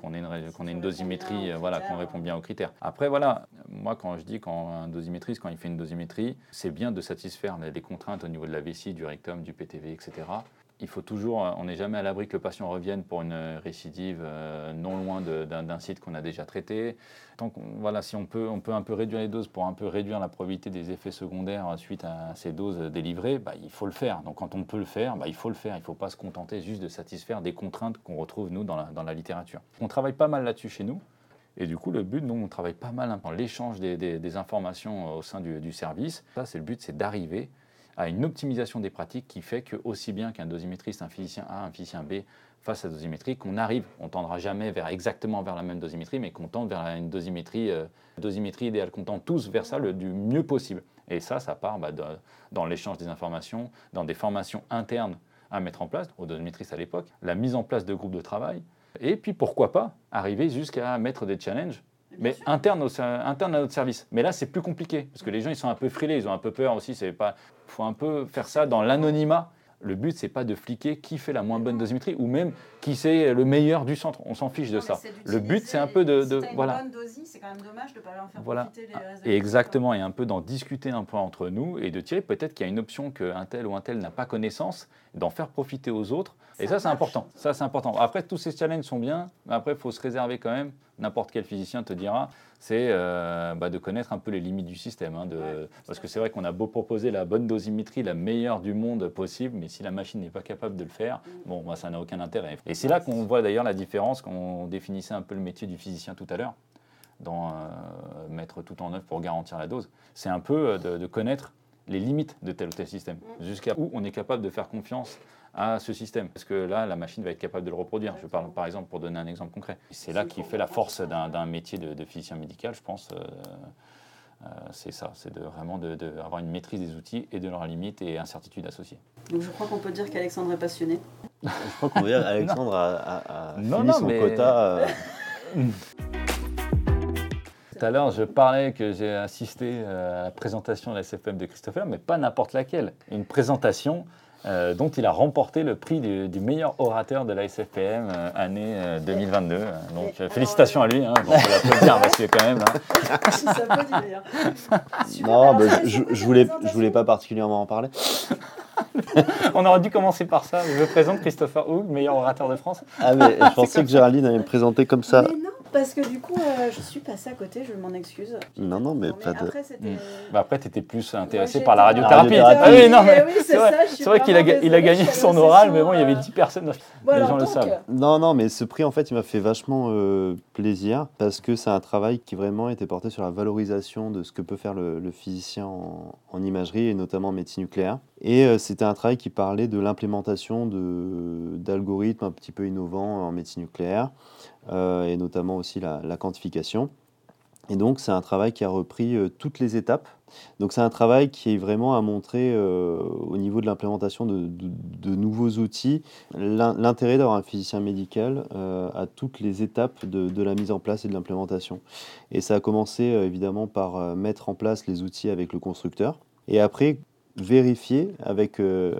qu'on ait une, qu'on ait une dosimétrie, euh, voilà, qu'on répond bien aux critères. Après, voilà, moi, quand je dis qu'un dosimétriste, quand il fait une dosimétrie, c'est bien de satisfaire les contraintes au niveau de la vessie, du rectum, du PTV, etc il faut toujours, on n'est jamais à l'abri que le patient revienne pour une récidive euh, non loin d'un site qu'on a déjà traité. Voilà, si on peut, on peut un peu réduire les doses pour un peu réduire la probabilité des effets secondaires suite à ces doses délivrées, bah, il faut le faire. Donc quand on peut le faire, bah, il faut le faire. Il ne faut pas se contenter juste de satisfaire des contraintes qu'on retrouve nous dans la, dans la littérature. On travaille pas mal là-dessus chez nous. Et du coup, le but, nous, on travaille pas mal hein, dans l'échange des, informations au sein du, service. Ça, c'est le but, c'est d'arriver à une optimisation des pratiques qui fait que aussi bien qu'un dosimétriste, un physicien A, un physicien B face à dosimétrie, qu'on arrive, on tendra jamais vers exactement vers la même dosimétrie, mais qu'on tende vers une dosimétrie, euh, dosimétrie idéale, qu'on tend tous vers ça le, du mieux possible. Et ça, ça part bah, dans l'échange des informations, dans des formations internes à mettre en place, aux dosimétristes à l'époque, la mise en place de groupes de travail, et puis pourquoi pas arriver jusqu'à mettre des challenges mais internes, interne à notre service. Mais là, c'est plus compliqué, parce que les gens, ils sont un peu frilés, ils ont un peu peur aussi. Il faut un peu faire ça dans l'anonymat le but, c'est pas de fliquer qui fait la moins bonne dosimétrie ou même qui c'est le meilleur du centre. On s'en fiche de ça. Le but, c'est un peu de, de si voilà. Une bonne dosie, c'est quand même dommage de pas leur faire voilà. profiter les Et exactement, et un peu d'en discuter un peu entre nous et de tirer peut-être qu'il y a une option qu'un tel ou un tel n'a pas connaissance, d'en faire profiter aux autres. et ça, c'est important. Ça, c'est important. Après, tous ces challenges sont bien, mais après, il faut se réserver quand même. N'importe quel physicien te dira, c'est euh, bah, de connaître un peu les limites du système. Hein, de, parce que c'est vrai qu'on a beau proposer la bonne dosimétrie, la meilleure du monde possible, mais si la machine n'est pas capable de le faire, mm. bon, moi, ça n'a aucun intérêt. Et c'est là qu'on voit d'ailleurs la différence quand on définissait un peu le métier du physicien tout à l'heure, dans euh, mettre tout en œuvre pour garantir la dose. C'est un peu euh, de, connaître les limites de tel ou tel système, mm. jusqu'à où on est capable de faire confiance à ce système. Parce que là, la machine va être capable de le reproduire. Je parle par exemple pour donner un exemple concret. C'est là qui fait la force d'un métier de, physicien médical, je pense. Euh, euh, c'est ça, c'est de, vraiment d'avoir une maîtrise des outils et de leurs limites et incertitudes associées. Donc je crois qu'on peut dire qu'Alexandre est passionné. Je crois qu'on peut dire qu'Alexandre a, fini son quota. Euh. Tout à l'heure, je parlais que j'ai assisté à la présentation de la SFM de Christopher, mais pas n'importe laquelle. Une présentation euh, dont il a remporté le prix du, meilleur orateur de la SFPM euh, année 2022. Euh, donc félicitations à lui, hein, on peut l'applaudir parce que quand même. Hein. non, bah, je, je, voulais, je voulais pas particulièrement en parler. on aurait dû commencer par ça. Je présente Christopher Hoog, meilleur orateur de France. Ah mais je pensais que Géraldine allait me présenter comme ça. Mais non, parce que du coup, euh, je suis passée à côté, je m'en excuse. Non, non, mais, pas de... Après, bah après tu étais plus intéressé par la radiothérapie. Ah oui, non, mais c'est vrai, qu'il a, il a gagné son oral, mais bon, il y avait 10 personnes. les gens le savent. Non, non, mais ce prix, en fait, il m'a fait vachement euh, plaisir parce que c'est un travail qui vraiment était porté sur la valorisation de ce que peut faire le, physicien en, imagerie et notamment en médecine nucléaire. Et euh, c'était un travail qui parlait de l'implémentation d'algorithmes un petit peu innovants en médecine nucléaire. Euh, et notamment aussi la, quantification. Et donc, c'est un travail qui a repris euh, toutes les étapes. Donc, c'est un travail qui est vraiment à montrer euh, au niveau de l'implémentation de, nouveaux outils l'intérêt d'avoir un physicien médical à toutes les étapes de, de, la mise en place et de l'implémentation. Et ça a commencé évidemment par mettre en place les outils avec le constructeur. Et après, vérifier avec, euh,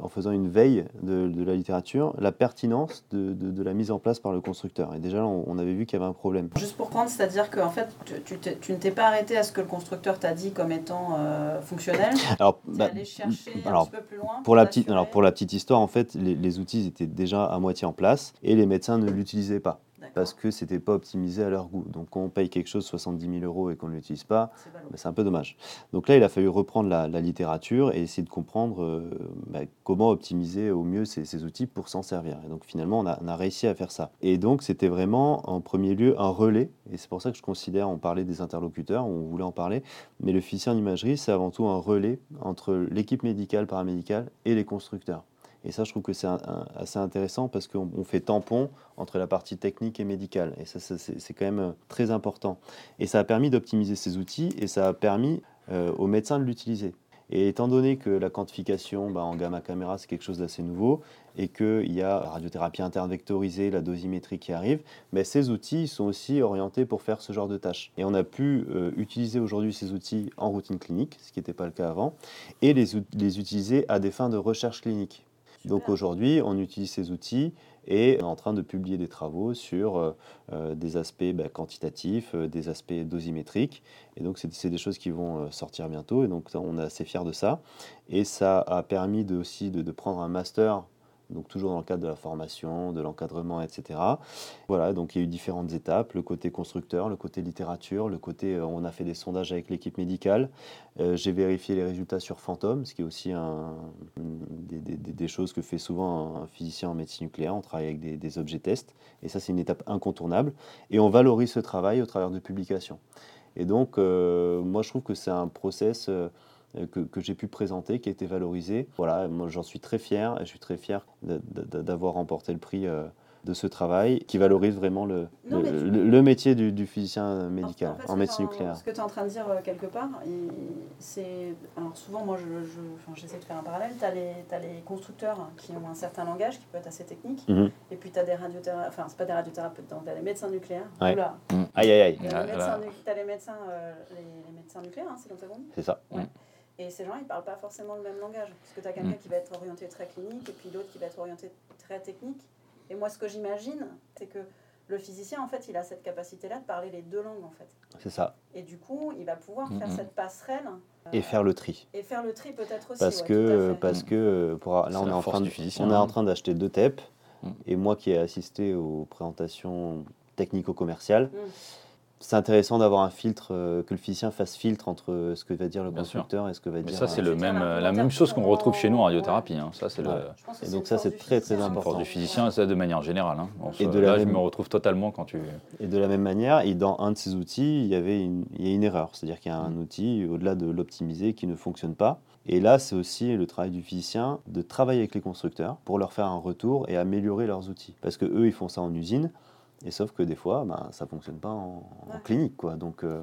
en faisant une veille de, la littérature la pertinence de, la mise en place par le constructeur. Et déjà, on, avait vu qu'il y avait un problème. Juste pour prendre, c'est-à-dire qu'en fait, tu, tu, ne t'es pas arrêté à ce que le constructeur t'a dit comme étant euh, fonctionnel? Alors, bah, chercher alors, un petit peu plus loin. Pour, la petite, alors, pour la petite histoire, en fait, les, les outils étaient déjà à moitié en place et les médecins ne l'utilisaient pas parce que c'était pas optimisé à leur goût. Donc quand on paye quelque chose 70 000 euros et qu'on ne l'utilise pas, bah, c'est un peu dommage. Donc là, il a fallu reprendre la, littérature et essayer de comprendre euh, bah, comment optimiser au mieux ces, outils pour s'en servir. Et donc finalement, on a, réussi à faire ça. Et donc c'était vraiment en premier lieu un relais, et c'est pour ça que je considère, on parlait des interlocuteurs, on voulait en parler, mais le physicien en imagerie, c'est avant tout un relais entre l'équipe médicale, paramédicale et les constructeurs. Et ça, je trouve que c'est assez intéressant parce qu'on fait tampon entre la partie technique et médicale. Et ça, c'est quand même euh, très important. Et ça a permis d'optimiser ces outils et ça a permis euh, aux médecins de l'utiliser. Et étant donné que la quantification bah, en gamma caméra, c'est quelque chose d'assez nouveau, et qu'il y a la radiothérapie interne vectorisée, la dosimétrie qui arrive, mais ces outils sont aussi orientés pour faire ce genre de tâches. Et on a pu euh, utiliser aujourd'hui ces outils en routine clinique, ce qui n'était pas le cas avant, et les utiliser à des fins de recherche clinique. Donc aujourd'hui, on utilise ces outils et on est en train de publier des travaux sur euh, euh, des aspects bah, quantitatifs, euh, des aspects dosimétriques. Et donc, c'est des choses qui vont sortir bientôt. Et donc, on est assez fiers de ça. Et ça a permis aussi de prendre un master donc toujours dans le cadre de la formation, de l'encadrement, etc. Voilà, donc il y a eu différentes étapes, le côté constructeur, le côté littérature, le côté, euh, on a fait des sondages avec l'équipe médicale, euh, j'ai vérifié les résultats sur Phantom, ce qui est aussi un, des, choses que fait souvent un physicien en médecine nucléaire. On travaille avec des, objets tests. Et ça, c'est une étape incontournable. Et on valorise ce travail au travers de publications. Et donc, euh, moi, je trouve que c'est un process que, que j'ai pu présenter, qui a été valorisé. Voilà, moi, j'en suis très fier. Et je suis très fier d'avoir remporté le prix euh, de ce travail, qui valorise vraiment le, Non, le, tu- le- le métier du, du physicien médical En fait, médecine nucléaire. Ce que tu es en train de dire euh, quelque part, c'est. Alors souvent, moi, je, je- enfin, j'essaie de faire un parallèle. Tu as, les constructeurs qui ont un certain langage qui peut être assez technique. Mhm. Et puis tu as des radiothérapeutes, enfin, c'est pas des radiothérapeutes, donc tu as les médecins nucléaires. Ouais. Oula. Aïe, aïe, aïe, Tu as les médecins, t'as les médecins, euh, les, les médecins nucléaires, hein, c'est comme ça qu'on dit. c'est ça. Et ces gens, ils parlent pas forcément le même langage. Parce que tu as quelqu'un Mm. qui va être orienté très clinique et puis l'autre qui va être orienté très technique. Et moi, ce que j'imagine, c'est que le physicien, en fait, il a cette capacité-là de parler les deux langues, en fait. C'est ça. Et du coup, il va pouvoir faire cette passerelle. euh, Et faire le tri. et faire le tri peut-être aussi. Parce ouais, que, tout à fait. parce que euh, pour, là, C'est on est, la en force train de, du physicien, on est en hein. train d'acheter deux TEP. Mm. Et moi qui ai assisté aux présentations technico-commerciales, Mm. C'est intéressant d'avoir un filtre, euh, que le physicien fasse filtre entre ce que va dire le Bien sûr. constructeur et ce que va Mais dire. ça, c'est euh, le même, la la même chose qu'on retrouve chez nous en radiothérapie. hein. Ça, c'est le- Ouais. Que Et donc ça, c'est du très, très physicien. important. force du physicien, ça de manière générale. hein. Bon, Et de la là, je me retrouve totalement quand tu. Et de la même manière, et dans un de ces outils, il y avait une, il y a une erreur. C'est-à-dire qu'il y a un outil, au-delà de l'optimiser, qui ne fonctionne pas. Et là, c'est aussi le travail du physicien de travailler avec les constructeurs pour leur faire un retour et améliorer leurs outils. Parce que eux, ils font ça en usine, et sauf que des fois, ben, ça ne fonctionne pas en, clinique. Quoi. Donc, euh,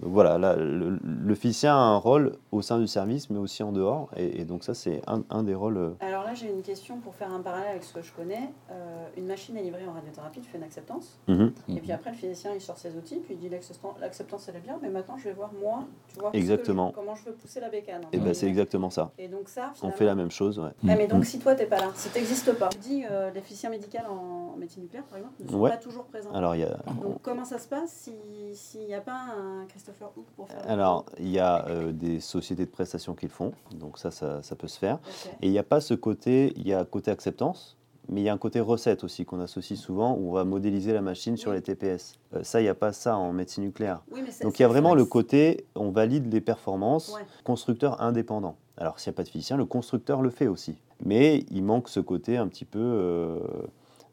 donc voilà, là, le, le physicien a un rôle au sein du service, mais aussi en dehors. Et, et donc ça, c'est un, un des rôles. euh, Alors là, j'ai une question pour faire un parallèle avec ce que je connais. Euh, une machine est livrée en radiothérapie, tu fais une acceptance. mhm. Et puis après, le physicien, il sort ses outils, puis il dit l'acceptance, elle est bien, mais maintenant, je vais voir moi, tu vois, Exactement. je- comment je veux pousser la bécane. Et ben, c'est exactement ça. Et donc ça, On fait la même chose. ouais. Ah, mais donc, si toi, t'es pas là, si t'existes pas, tu dis euh, les physiciens médicaux en médecine nucléaire, par exemple, ne sont Ouais. pas toujours présents. Alors, il y a, Donc, comment ça se passe si- s'il n'y a pas un Christopher Hook pour faire le Alors, il y a euh, des sociétés de prestations qui le font, donc ça, ça, ça peut se faire. Et il n'y a pas ce côté, il y a côté acceptance, mais il y a un côté recette aussi qu'on associe souvent, où on va modéliser la machine sur les TPS. Euh, ça, il n'y a pas ça en médecine nucléaire. Oui, mais c'est- Donc il y a vraiment vrai le côté, on valide les performances, Ouais. constructeur indépendant. Alors s'il n'y a pas de physicien, le constructeur le fait aussi. Mais il manque ce côté un petit peu euh,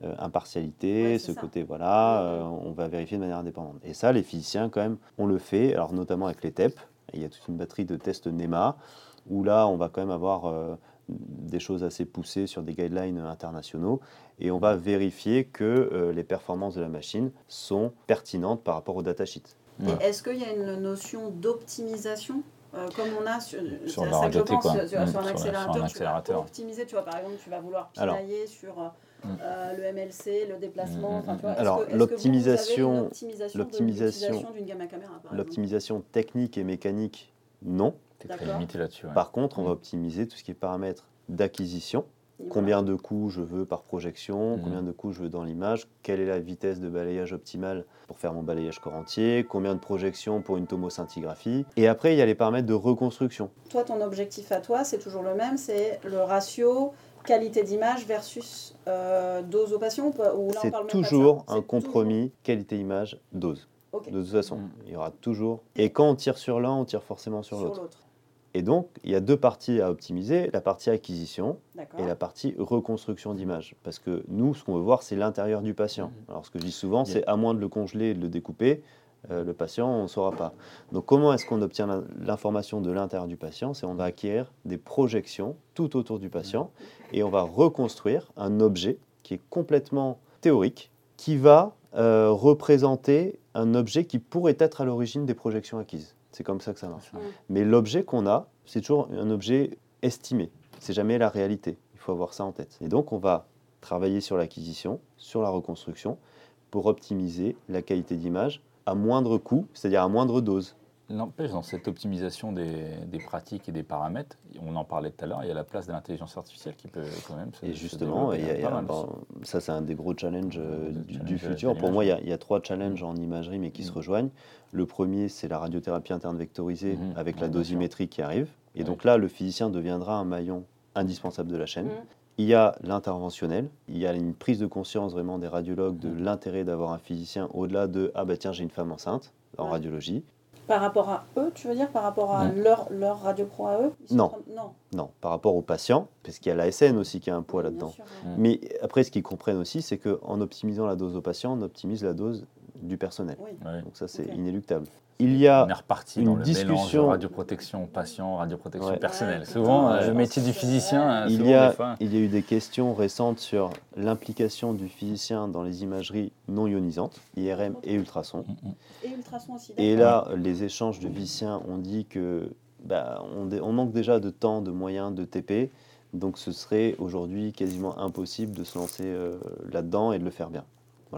euh, impartialité, Ouais, ce ça. côté, voilà, euh, on va vérifier de manière indépendante. Et ça, les physiciens, quand même, on le fait, alors notamment avec les TEP. Il y a toute une batterie de tests NEMA, où là, on va quand même avoir euh, des choses assez poussées sur des guidelines internationaux, et on va vérifier que euh, les performances de la machine sont pertinentes par rapport au datasheet. Et est-ce qu'il y a une notion d'optimisation euh, comme on a sur, la ça que je radiothé, pense, quoi. sur, sur un sur un- sur un accélérateur, tu vas accélérateur. optimiser, tu vois, par exemple, tu vas vouloir Alors. pinailler sur euh, Mm. euh, le MLC, le déplacement, Mm, enfin, mm, tu vois, Alors, l'optimisation- l'optimisation- d'une gamme à caméra, L'optimisation technique et mécanique, non. T'es très limité là-dessus. ouais. Par contre, on va optimiser tout ce qui est paramètres d'acquisition. Combien de coups je veux par projection, Mhm. combien de coups je veux dans l'image, quelle est la vitesse de balayage optimale pour faire mon balayage corps entier, combien de projections pour une tomoscintigraphie. Et après, il y a les paramètres de reconstruction. Toi, ton objectif à toi, c'est toujours le même, c'est le ratio qualité d'image versus euh, dose au patient C'est parle même pas de ça toujours un compromis qualité-image dose. De toute façon, Mhm. il y aura toujours. Et quand on tire sur l'un, on tire forcément sur sur l'autre. Et donc, il y a deux parties à optimiser la partie acquisition et la partie reconstruction d'image. Parce que nous, ce qu'on veut voir, c'est l'intérieur du patient. Mhm. Alors, ce que je dis souvent, Yeah. c'est à moins de le congeler et de le découper, euh, le patient, on ne saura pas. Donc, comment est-ce qu'on obtient l'in- l'information de l'intérieur du patient? C'est on va acquérir des projections tout autour du patient et on va reconstruire un objet qui est complètement théorique, qui va euh, représenter un objet qui pourrait être à l'origine des projections acquises. C'est comme ça que ça marche. Mais l'objet qu'on a, c'est toujours un objet estimé. C'est jamais la réalité. Il faut avoir ça en tête. Et donc, on va travailler sur l'acquisition, sur la reconstruction, pour optimiser la qualité d'image à moindre coût, c'est-à-dire à moindre dose. N'empêche, dans cette optimisation des, des pratiques et des paramètres, on en parlait tout à l'heure, il y a la place de l'intelligence artificielle qui peut quand même se Et se justement, développer y a- y a aussi. ça c'est un des gros challenges euh, du, challenge du de futur. Pour moi, il y, a, il y a trois challenges en imagerie, mais qui se Mm. rejoignent. Le premier, c'est la radiothérapie interne vectorisée Mhm. avec Ouais, la dosimétrie qui arrive. Et donc là, le physicien deviendra un maillon indispensable de la chaîne. Il y a l'interventionnel, il y a une prise de conscience vraiment des radiologues de l'intérêt d'avoir un physicien au-delà de ah bah tiens j'ai une femme enceinte en Ouais. radiologie. Par rapport à eux, tu veux dire Par rapport à leur, leur radio pro à eux non. non. Non, par rapport aux patients, parce qu'il y a la SN aussi qui a un poids là-dedans. Mais après, ce qu'ils comprennent aussi, c'est qu'en optimisant la dose aux patients, on optimise la dose du personnel. Donc ça, c'est inéluctable. Il y a on est reparti une dans le discussion radioprotection patient, radioprotection personnelle. Souvent, euh, le métier du physicien. Euh, il y a, il y a eu des questions récentes sur l'implication du physicien dans les imageries non ionisantes, IRM et ultrasons. Mm, mm. Et ultrasons aussi. Et là, les échanges de physiciens ont dit que bah, on, on, manque déjà de temps, de moyens, de TP. Donc ce serait aujourd'hui quasiment impossible de se lancer euh, là-dedans et de le faire bien.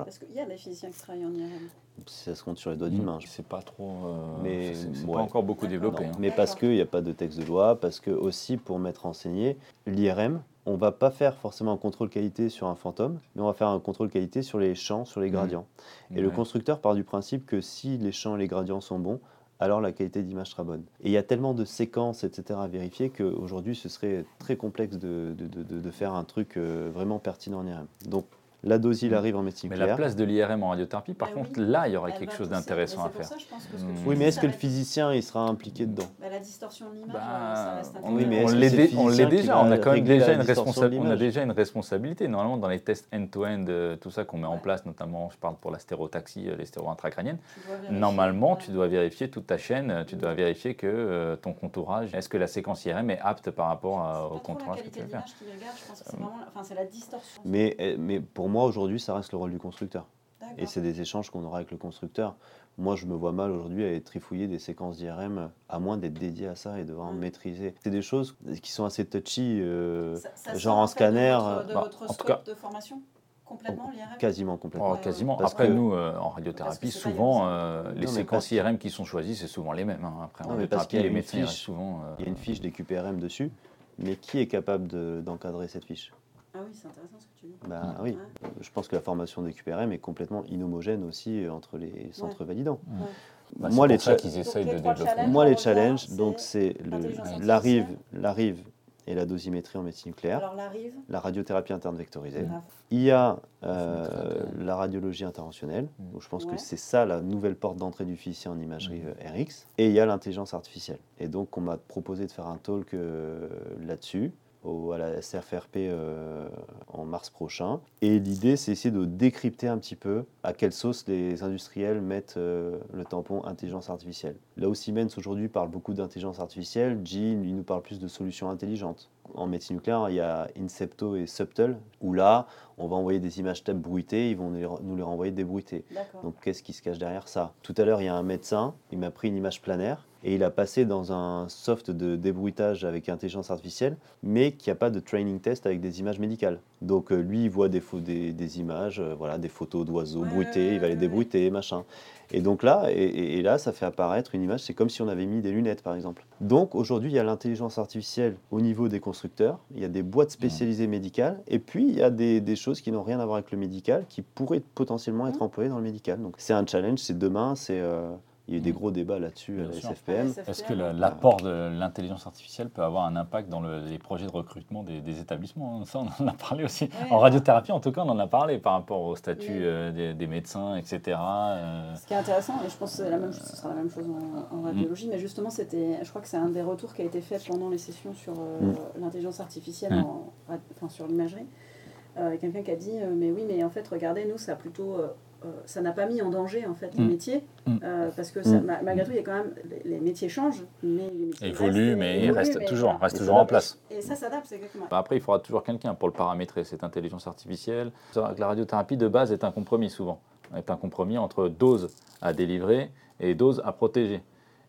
Parce qu'il y a des physiciens qui travaillent en IRM. Ça se compte sur les doigts d'une main. C'est pas trop. Euh, mais c'est pas encore beaucoup développé. Hein. Mais parce qu'il n'y a pas de texte de loi, parce que aussi pour m'être enseigné, l'IRM, on va pas faire forcément un contrôle qualité sur un fantôme, mais on va faire un contrôle qualité sur les champs, sur les mmh. gradients. Et le constructeur part du principe que si les champs et les gradients sont bons, alors la qualité d'image sera bonne. Et il y a tellement de séquences, etc. à vérifier qu'aujourd'hui, ce serait très complexe de, de, de, de faire un truc euh, vraiment pertinent en IRM. Donc la dose, il arrive en médecine Mais la place de l'IRM en radiothérapie, par ben contre, là, il y aurait quelque chose d'intéressant à faire. oui, mais est-ce que le physicien, il sera impliqué dedans? Bah, La distorsion de l'image, bah, ça reste on, oui, mais on l'est déjà, on a quand même déjà une, on a déjà une responsabilité. Normalement, dans les tests end-to-end, euh, tout ça qu'on met en place, notamment, je parle pour la stérotaxie, euh, les stéro intracrâniennes, normalement, tu dois vérifier toute ta chaîne, tu dois vérifier que euh, ton contourage, est-ce que la séquence IRM est apte par rapport au contourage que tu veux faire. C'est la distorsion. Mais pour moi, moi, aujourd'hui, ça reste le rôle du constructeur. Et c'est des échanges qu'on aura avec le constructeur. Moi, je me vois mal aujourd'hui à trifouiller des séquences d'IRM, à moins d'être dédié à ça et de vraiment maîtriser. C'est des choses qui sont assez touchy, euh, genre en scanner. De votre, de bah, en tout cas, de formation Complètement l'IRM? Quasiment complètement. Oh, quasiment. Après, nous, euh, en radiothérapie, souvent, euh, les séquences IRM qui sont choisies, c'est souvent les mêmes. Hein. Après, non, qu'il y a une fiche, souvent, il y a une fiche des QPRM dessus, mais qui est capable d'encadrer cette fiche? Ah oui, c'est intéressant ce que Bah, oui, je pense que la formation des QPRM est complètement inhomogène aussi euh, entre les centres validants. Bah, moi, les qu'ils essayent de développer. Moi, les challenges, donc c'est la rive, la rive et la dosimétrie en médecine nucléaire. Alors, la radiothérapie interne vectorisée. Il y a euh, la radiologie interventionnelle. Donc, je pense que c'est ça la nouvelle porte d'entrée du physicien en imagerie mmh. euh, RX. Et il y a l'intelligence artificielle. Et donc, on m'a proposé de faire un talk là-dessus à la SRFRP euh, en mars prochain. Et l'idée, c'est essayer de décrypter un petit peu à quelle sauce les industriels mettent euh, le tampon intelligence artificielle. Là où Siemens aujourd'hui parle beaucoup d'intelligence artificielle, Jean, il nous parle plus de solutions intelligentes. En médecine nucléaire, il y a Incepto et Subtle, où là, on va envoyer des images TAP bruitées, ils vont nous les renvoyer débruitées. Donc qu'est-ce qui se cache derrière ça? Tout à l'heure, il y a un médecin, il m'a pris une image planaire, et il a passé dans un soft de débruitage avec intelligence artificielle, mais qui n'a pas de training test avec des images médicales. Donc euh, lui, il voit des, des, des images, euh, voilà, des photos d'oiseaux bruités, il va les débruiter, machin. Et donc là, et, là, ça fait apparaître une image, c'est comme si on avait mis des lunettes, par exemple. Donc aujourd'hui, il y a l'intelligence artificielle au niveau des constructeurs, il y a des boîtes spécialisées médicales, et puis il y a des, des choses qui n'ont rien à voir avec le médical, qui pourraient potentiellement être mmh. employées dans le médical. Donc c'est un challenge, c'est demain, c'est... Euh, il y a eu des mm. gros débats là-dessus à la SFPM. Est-ce que l'apport de l'intelligence artificielle peut avoir un impact dans les projets de recrutement des, établissements Ça, on en a parlé aussi. En radiothérapie, en tout cas, on en a parlé par rapport au statut euh, des, médecins, etc. Euh. Ce qui est intéressant, et je pense que la même, ce sera la même chose en, mm. radiologie, mais justement, c'était, je crois que c'est un des retours qui a été fait pendant les sessions sur euh, mm. l'intelligence artificielle, en, enfin, sur l'imagerie. Quelqu'un qui a dit, mais oui, mais en fait, regardez, nous, ça a plutôt euh, ça n'a pas mis en danger en fait les mm. métiers mm. Euh, parce que mm. malgré tout il y a quand même les, métiers changent mais les métiers évoluent mais ils restent toujours restent toujours en place. Et ça s'adapte exactement bah, après il faudra toujours quelqu'un pour le paramétrer cette intelligence artificielle. La radiothérapie de base est un compromis souvent. Est un compromis entre dose à délivrer et dose à protéger.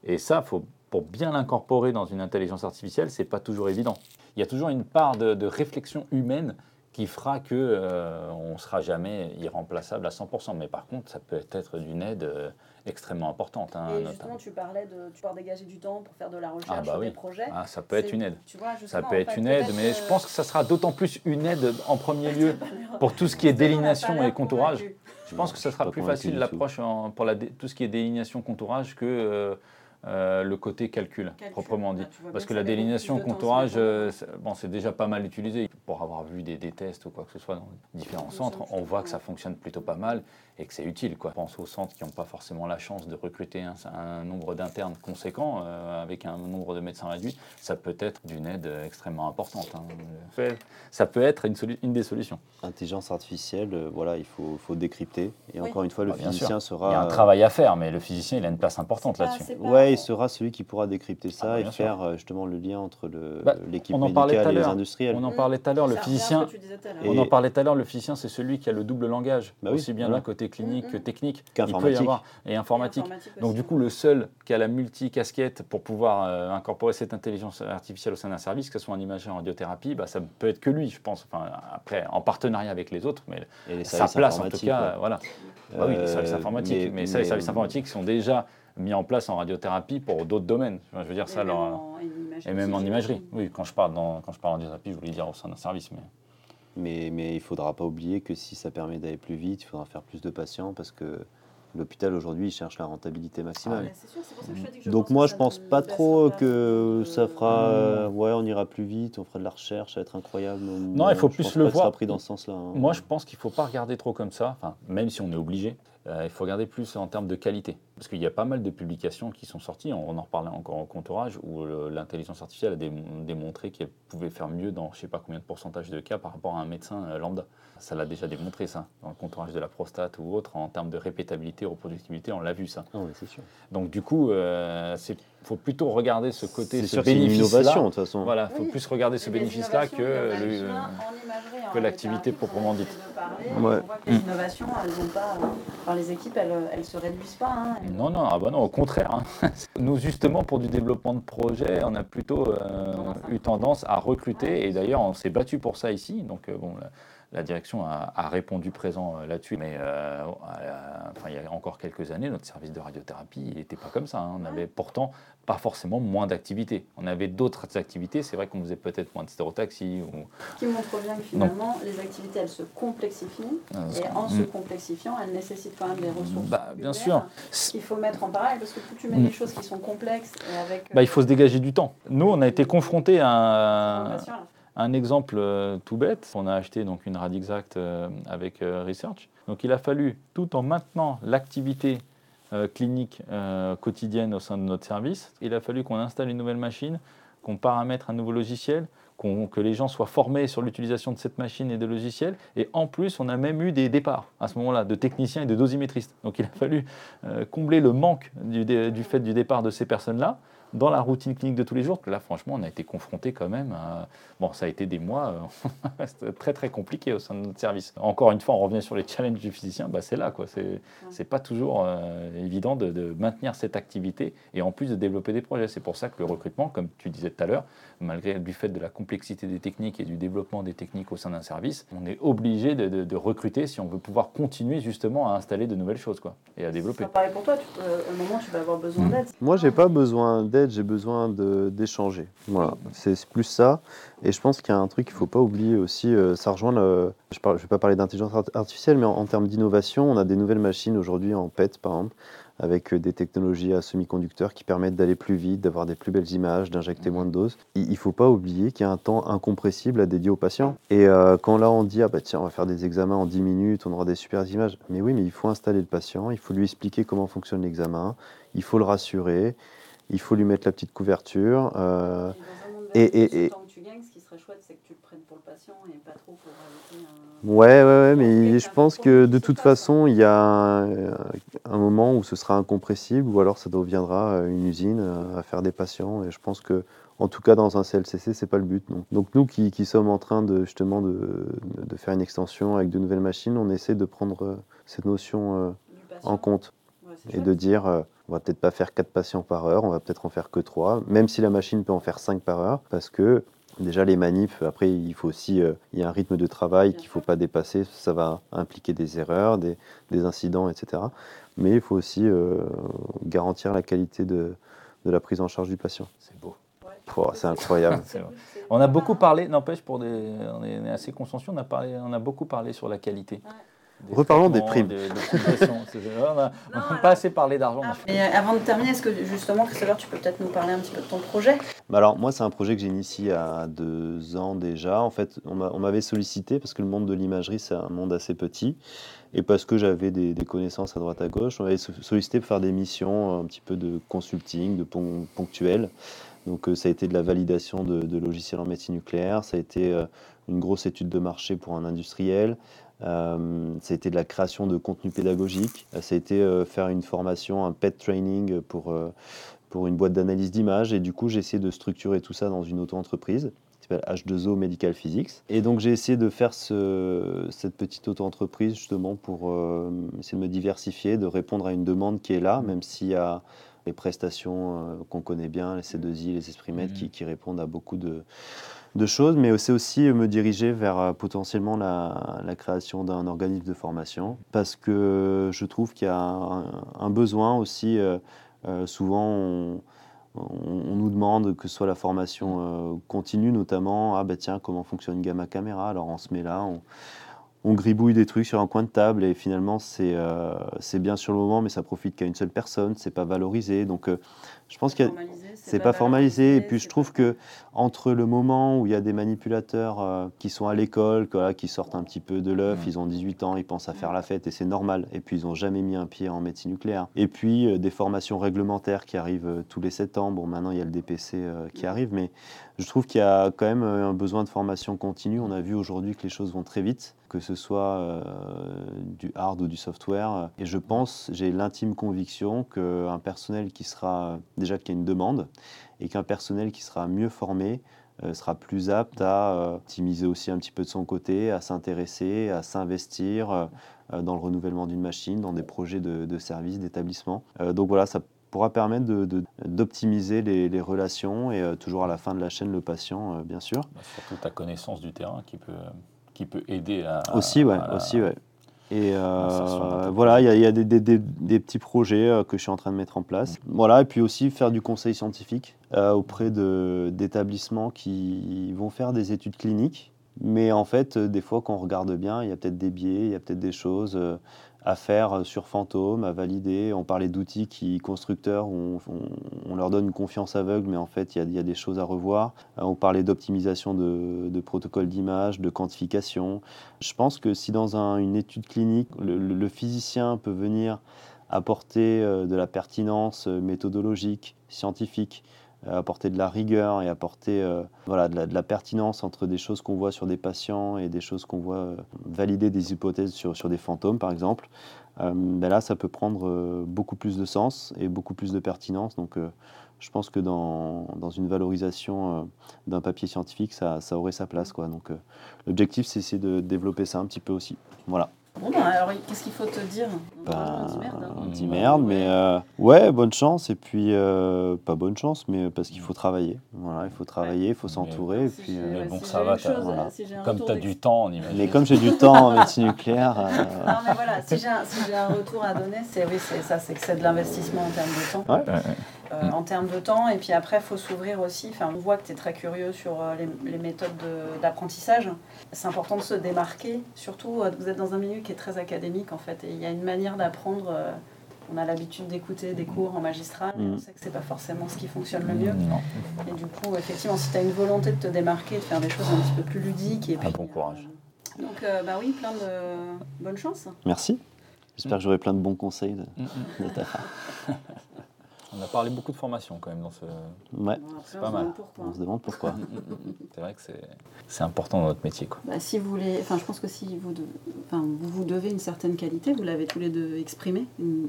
Et ça faut pour bien l'incorporer dans une intelligence artificielle c'est pas toujours évident. Il y a toujours une part de, de réflexion humaine qui fera que euh, on ne sera jamais irremplaçable à 100%. Mais par contre, ça peut être d'une aide euh, extrêmement importante. Hein, et justement, tu parlais de tu dégager du temps pour faire de la recherche ah bah sur des projets. Ah, ça peut être une aide. ça peut être une aide, mais je pense que ça sera d'autant plus une aide en premier lieu pour tout ce qui est délignation et contourage. Je pense que ça sera plus facile l'approche pour la, tout ce qui est délignation, contourage que euh, le côté calcul, Calcul. proprement dit. Ah, Parce que la délinéation, met euh, c'est- bon, c'est déjà pas mal utilisé. Pour avoir vu des, des tests ou quoi que ce soit dans différents centres, on voit que ça fonctionne plutôt pas mal et que c'est utile. Quoi. Je pense aux centres qui n'ont pas forcément la chance de recruter un, un nombre d'internes conséquent euh, avec un nombre de médecins réduit. Ça peut être d'une aide extrêmement importante. hein. Ça peut être une, des solutions. Intelligence artificielle, euh, voilà, il faut, faut décrypter. Et Oui. encore une fois, le Bah, physicien sera. Il y a un travail à faire, mais le physicien, il a une place importante pas- là-dessus. Ouais, sera celui qui pourra décrypter ça Ah bah, et sûr. faire euh, justement le lien entre Bah, l'équipe on en parlait tout à médicale et les l'heure. industriels. On en parlait tout à l'heure, le Ça physicien, On en parlait tout à l'heure, le physicien, c'est celui qui a le double langage, Bah oui, aussi bien voilà. d'un côté clinique Mm, que technique. Il peut y Qu'informatique. avoir et informatique. Donc du coup, le seul qui a la multi-casquette pour pouvoir euh, incorporer cette intelligence artificielle au sein d'un service, que ce soit en imagerie en radiothérapie, bah, ça ne peut être que lui, je pense. Enfin, après, en partenariat avec les autres, mais Et les sa place en tout cas, ouais. euh, voilà. Bah oui, les services Euh, informatiques, mais, ça, les services informatiques sont déjà mis en place en radiothérapie pour d'autres domaines. Je veux dire ça, Et même leur- en imagerie et même en imagerie. Oui, quand je parle dans, quand je parle en radiothérapie, je voulais dire au sein d'un service, mais Mais, mais il ne faudra pas oublier que si ça permet d'aller plus vite, il faudra faire plus de patients parce que l'hôpital aujourd'hui cherche la rentabilité maximale. Ouais, c'est sûr, c'est pour ça que je te dis que je Donc pense moi que je ça pense pas trop que de- ça fera Hmm. euh, ouais on ira plus vite, on fera de la recherche, ça va être incroyable. Non, il faut je plus pense le pas que ça voir. sera pris dans ce sens-là. hein. Moi, je pense qu'il ne faut pas regarder trop comme ça, enfin, même si on est obligé. Euh, il faut regarder plus en termes de qualité. Parce qu'il y a pas mal de publications qui sont sorties, on en reparlait encore en contourage, où le- l'intelligence artificielle a dé- démontré qu'elle pouvait faire mieux dans je ne sais pas combien de pourcentage de cas par rapport à un médecin euh, lambda. Ça l'a déjà démontré, ça, dans le contourage de la prostate ou autre, en termes de répétabilité, reproductibilité, on l'a vu, ça. Ah ouais, c'est sûr. Donc, du coup, il faut plutôt regarder ce côté, C'est ce sûr bénéfice-là. de toute façon. Voilà, il faut Oui. plus regarder ce bénéfice-là que, le- l'activité proprement dite. Parler, Ouais. On voit que les innovations, elles ont pas. Enfin, les équipes, elles, elles se réduisent pas. hein. Non, non, ah bah non, au contraire. hein. Nous, justement, pour du développement de projet, on a plutôt euh, eu tendance à recruter. Et d'ailleurs, on s'est battu pour ça ici. Donc, euh, bon, la direction a, a répondu présent euh, là-dessus. Mais euh, à- enfin, il y a encore quelques années, notre service de radiothérapie, il n'était pas comme ça. hein. On avait pourtant pas forcément moins d'activités. On avait d'autres activités. C'est vrai qu'on faisait peut-être moins de stéréotaxi. Ou, Ce qui montre bien que finalement, les activités, elles se complexifient. euh, Et en se Mm. complexifiant, elles nécessitent quand même des ressources. Bah, bien sûr. Qu'il faut mettre en parallèle, parce que plus tu mets Mm. des choses qui sont complexes et avec. Bah, il faut se dégager du temps. Nous, on a été confrontés à euh, un. Un exemple euh, tout bête, on a acheté donc une Radixact euh, avec euh, Research. Donc il a fallu, tout en maintenant l'activité clinique quotidienne au sein de notre service, il a fallu qu'on installe une nouvelle machine, qu'on paramètre un nouveau logiciel, qu'on- que les gens soient formés sur l'utilisation de cette machine et de logiciels. Et en plus, on a même eu des départs à ce moment-là de techniciens et de dosimétristes. Donc il a fallu combler le manque du fait du départ de ces personnes-là dans la routine clinique de tous les jours. Là, franchement, on a été confronté quand même à... Bon, ça a été des mois euh, très très compliqué au sein de notre service. Encore une fois, on revient sur les challenges du physicien. Bah, c'est là, quoi. C'est c'est pas toujours euh, évident de, de maintenir cette activité et en plus de développer des projets. C'est pour ça que le recrutement, comme tu disais tout à l'heure, malgré du fait de la complexité des techniques et du développement des techniques au sein d'un service, on est obligé de, de- de recruter si on veut pouvoir continuer justement à installer de nouvelles choses, quoi, et à développer. Ça pareil pour toi, tu à un moment, tu vas avoir besoin Mm. d'aide. Moi, j'ai pas besoin d'aide, j'ai besoin d'échanger. Voilà, c'est plus ça. Et je pense qu'il y a un truc qu'il faut pas oublier aussi. euh, ça rejoint. Je ne vais pas parler d'intelligence art- artificielle, mais en, en termes d'innovation, on a des nouvelles machines aujourd'hui en PET, par exemple, avec euh, des technologies à semi-conducteurs qui permettent d'aller plus vite, d'avoir des plus belles images, d'injecter moins de doses. Il ne faut pas oublier qu'il y a un temps incompressible à dédier aux patients. Et euh, quand là, on dit, ah bah tiens, on va faire des examens en 10 minutes, on aura des super images. Mais oui, mais il faut installer le patient, il faut lui expliquer comment fonctionne l'examen, il faut le rassurer, il faut lui mettre la petite couverture. euh, Et, et- et- tu gagnes, ce qui serait chouette, c'est que tu le prennes pour le patient et pas trop pour un. Ouais, ouais, ouais, mais je pense que de toute façon, il y a un, un moment où ce sera incompressible ou alors ça deviendra euh, une usine euh, à faire des patients. Et je pense que, en tout cas, dans un CLCC, c'est pas le but. Donc, donc nous qui, qui sommes en train de justement de, de faire une extension avec de nouvelles machines, on essaie de prendre euh, cette notion euh, en compte Ouais, et chouette. de dire euh, on va peut-être pas faire 4 patients par heure, on va peut-être en faire que 3, même si la machine peut en faire 5 par heure, parce que déjà les manifs, après il faut aussi, euh, il y a un rythme de travail qu'il ne faut pas dépasser, ça va impliquer des erreurs, des, des incidents, etc. Mais il faut aussi euh, garantir la qualité de, de la prise en charge du patient. C'est beau. C'est incroyable. On a beaucoup mal. parlé, n'empêche, pour des, on est on est assez consciencieux, on a, parlé, on a beaucoup parlé sur la qualité. Ouais. Reparlons des primes. de- de on n'a pas assez parlé d'argent. Et euh, avant de terminer, est-ce que justement, Christopher, tu peux peut-être nous parler un petit peu de ton projet? Bah alors moi c'est un projet que j'ai initié à deux ans déjà. En fait on m'a- on m'avait sollicité parce que le monde de l'imagerie c'est un monde assez petit et parce que j'avais des, des connaissances à droite à gauche. On m'avait so- sollicité pour faire des missions un petit peu de consulting, de pon- ponctuel. Donc euh, ça a été de la validation de, de logiciels en médecine nucléaire, ça a été euh, une grosse étude de marché pour un industriel, euh, ça a été de la création de contenu pédagogique, ça a été euh, faire une formation, un pet training pour, euh, pour une boîte d'analyse d'images. Et du coup, j'ai essayé de structurer tout ça dans une auto-entreprise qui s'appelle H2O Medical Physics. Et donc, j'ai essayé de faire ce- cette petite auto-entreprise justement pour euh, essayer de me diversifier, de répondre à une demande qui est là, même s'il y a les prestations euh, qu'on connaît bien, les C2I, les Esprimètres, Mhm. qui, qui répondent à beaucoup de, de choses, mais c'est aussi me diriger vers euh, potentiellement la, la création d'un organisme de formation, parce que je trouve qu'il y a un, un besoin aussi, euh, euh, souvent on, nous demande que ce soit la formation euh, continue notamment, ah bah tiens, comment fonctionne une gamma caméra, alors on se met là, on, on gribouille des trucs sur un coin de table et finalement c'est euh, c'est bien sur le moment, mais ça profite qu'à une seule personne, c'est pas valorisé, donc euh, je pense qu'il c'est pas formalisé. Et puis je trouve que entre le moment où il y a des manipulateurs euh, qui sont à l'école, qui sortent un petit peu de l'œuf, Mm. ils ont 18 ans, ils pensent à faire la fête et c'est normal. Et puis ils n'ont jamais mis un pied en médecine nucléaire. Et puis euh, des formations réglementaires qui arrivent euh, tous les 7 ans. Bon, maintenant il y a le DPC euh, qui arrive, mais je trouve qu'il y a quand même euh, un besoin de formation continue. On a vu aujourd'hui que les choses vont très vite, que ce soit euh, du hard ou du software. Et je pense, j'ai l'intime conviction qu'un personnel qui sera déjà qu'il a une demande et qu'un personnel qui sera mieux formé euh, sera plus apte à optimiser aussi un petit peu de son côté, à s'intéresser, à s'investir dans le renouvellement d'une machine, dans des projets de, de services, d'établissement. Euh, donc voilà, ça pourra permettre de- de- d'optimiser les, les relations et euh, toujours à la fin de la chaîne le patient, euh, bien sûr. Bah, surtout ta connaissance du terrain qui peut, qui peut aider à. Aussi, ouais, à la- aussi, ouais. Et euh, voilà, il y a, il y a des, des- des- des petits projets que je suis en train de mettre en place. Voilà, et puis aussi faire du conseil scientifique euh, auprès de- d'établissements qui vont faire des études cliniques. Mais en fait, des fois, quand on regarde bien, il y a peut-être des biais, il y a peut-être des choses à faire euh, sur Fantôme, à valider. On parlait d'outils qui, constructeurs, on, leur donne une confiance aveugle, mais en fait, il y a, des choses à revoir. Euh, on parlait d'optimisation de, protocoles d'image, de quantification. Je pense que si dans un- une étude clinique, le, physicien peut venir apporter euh, de la pertinence méthodologique, scientifique, apporter de la rigueur et apporter euh, voilà, de, la, pertinence entre des choses qu'on voit sur des patients et des choses qu'on voit euh, valider des hypothèses sur, sur des fantômes, par exemple, euh, ben là, ça peut prendre euh, beaucoup plus de sens et beaucoup plus de pertinence. Donc, euh, je pense que dans, dans une valorisation euh, d'un papier scientifique, ça, ça aurait sa place. Quoi. Donc, euh, l'objectif, c'est de développer ça un petit peu aussi. Voilà. Bon, ben, alors, qu'est-ce qu'il faut te dire? Bah, On dit merde. hein. on dit Ouais. merde, mais euh, ouais, bonne chance. Et puis, euh, pas bonne chance, mais parce qu'il faut travailler. Voilà, il faut travailler, il faut Mais- s'entourer. Et puis, euh, Mais bon, si ça va, chose, voilà. euh, si Comme tu as du temps, on imagine. mais comme j'ai du temps en médecine nucléaire, euh, Non, mais voilà, si j'ai un, si j'ai un retour à donner, c'est oui, c'est ça, c'est que c'est de l'investissement en termes de temps. Ouais. Ouais, ouais. Euh, en termes de temps, et puis après, il faut s'ouvrir aussi. Enfin, on voit que tu es très curieux sur euh, les, les méthodes de- d'apprentissage. C'est important de se démarquer. Surtout, euh, vous êtes dans un milieu qui est très académique, en fait, et il y a une manière d'apprendre. euh, on a l'habitude d'écouter des cours en magistral, mais on sait que c'est pas forcément ce qui fonctionne le mieux. Non. Et du coup, effectivement, si tu as une volonté de te démarquer, de faire des choses un petit peu plus ludiques, et Un puis, bon courage. euh, donc, euh, bah oui, plein de bonne chance. merci. J'espère que j'aurai plein de bons conseils de, Mm, mm. de ta part. On a parlé beaucoup de formation quand même dans ce. Ouais, après, pas mal. on se demande pourquoi. C'est vrai que c'est c'est important dans notre métier. Quoi. Bah, si vous voulez, enfin, je pense que si vous, de- enfin, vous vous devez une certaine qualité, vous l'avez tous les deux exprimé, une,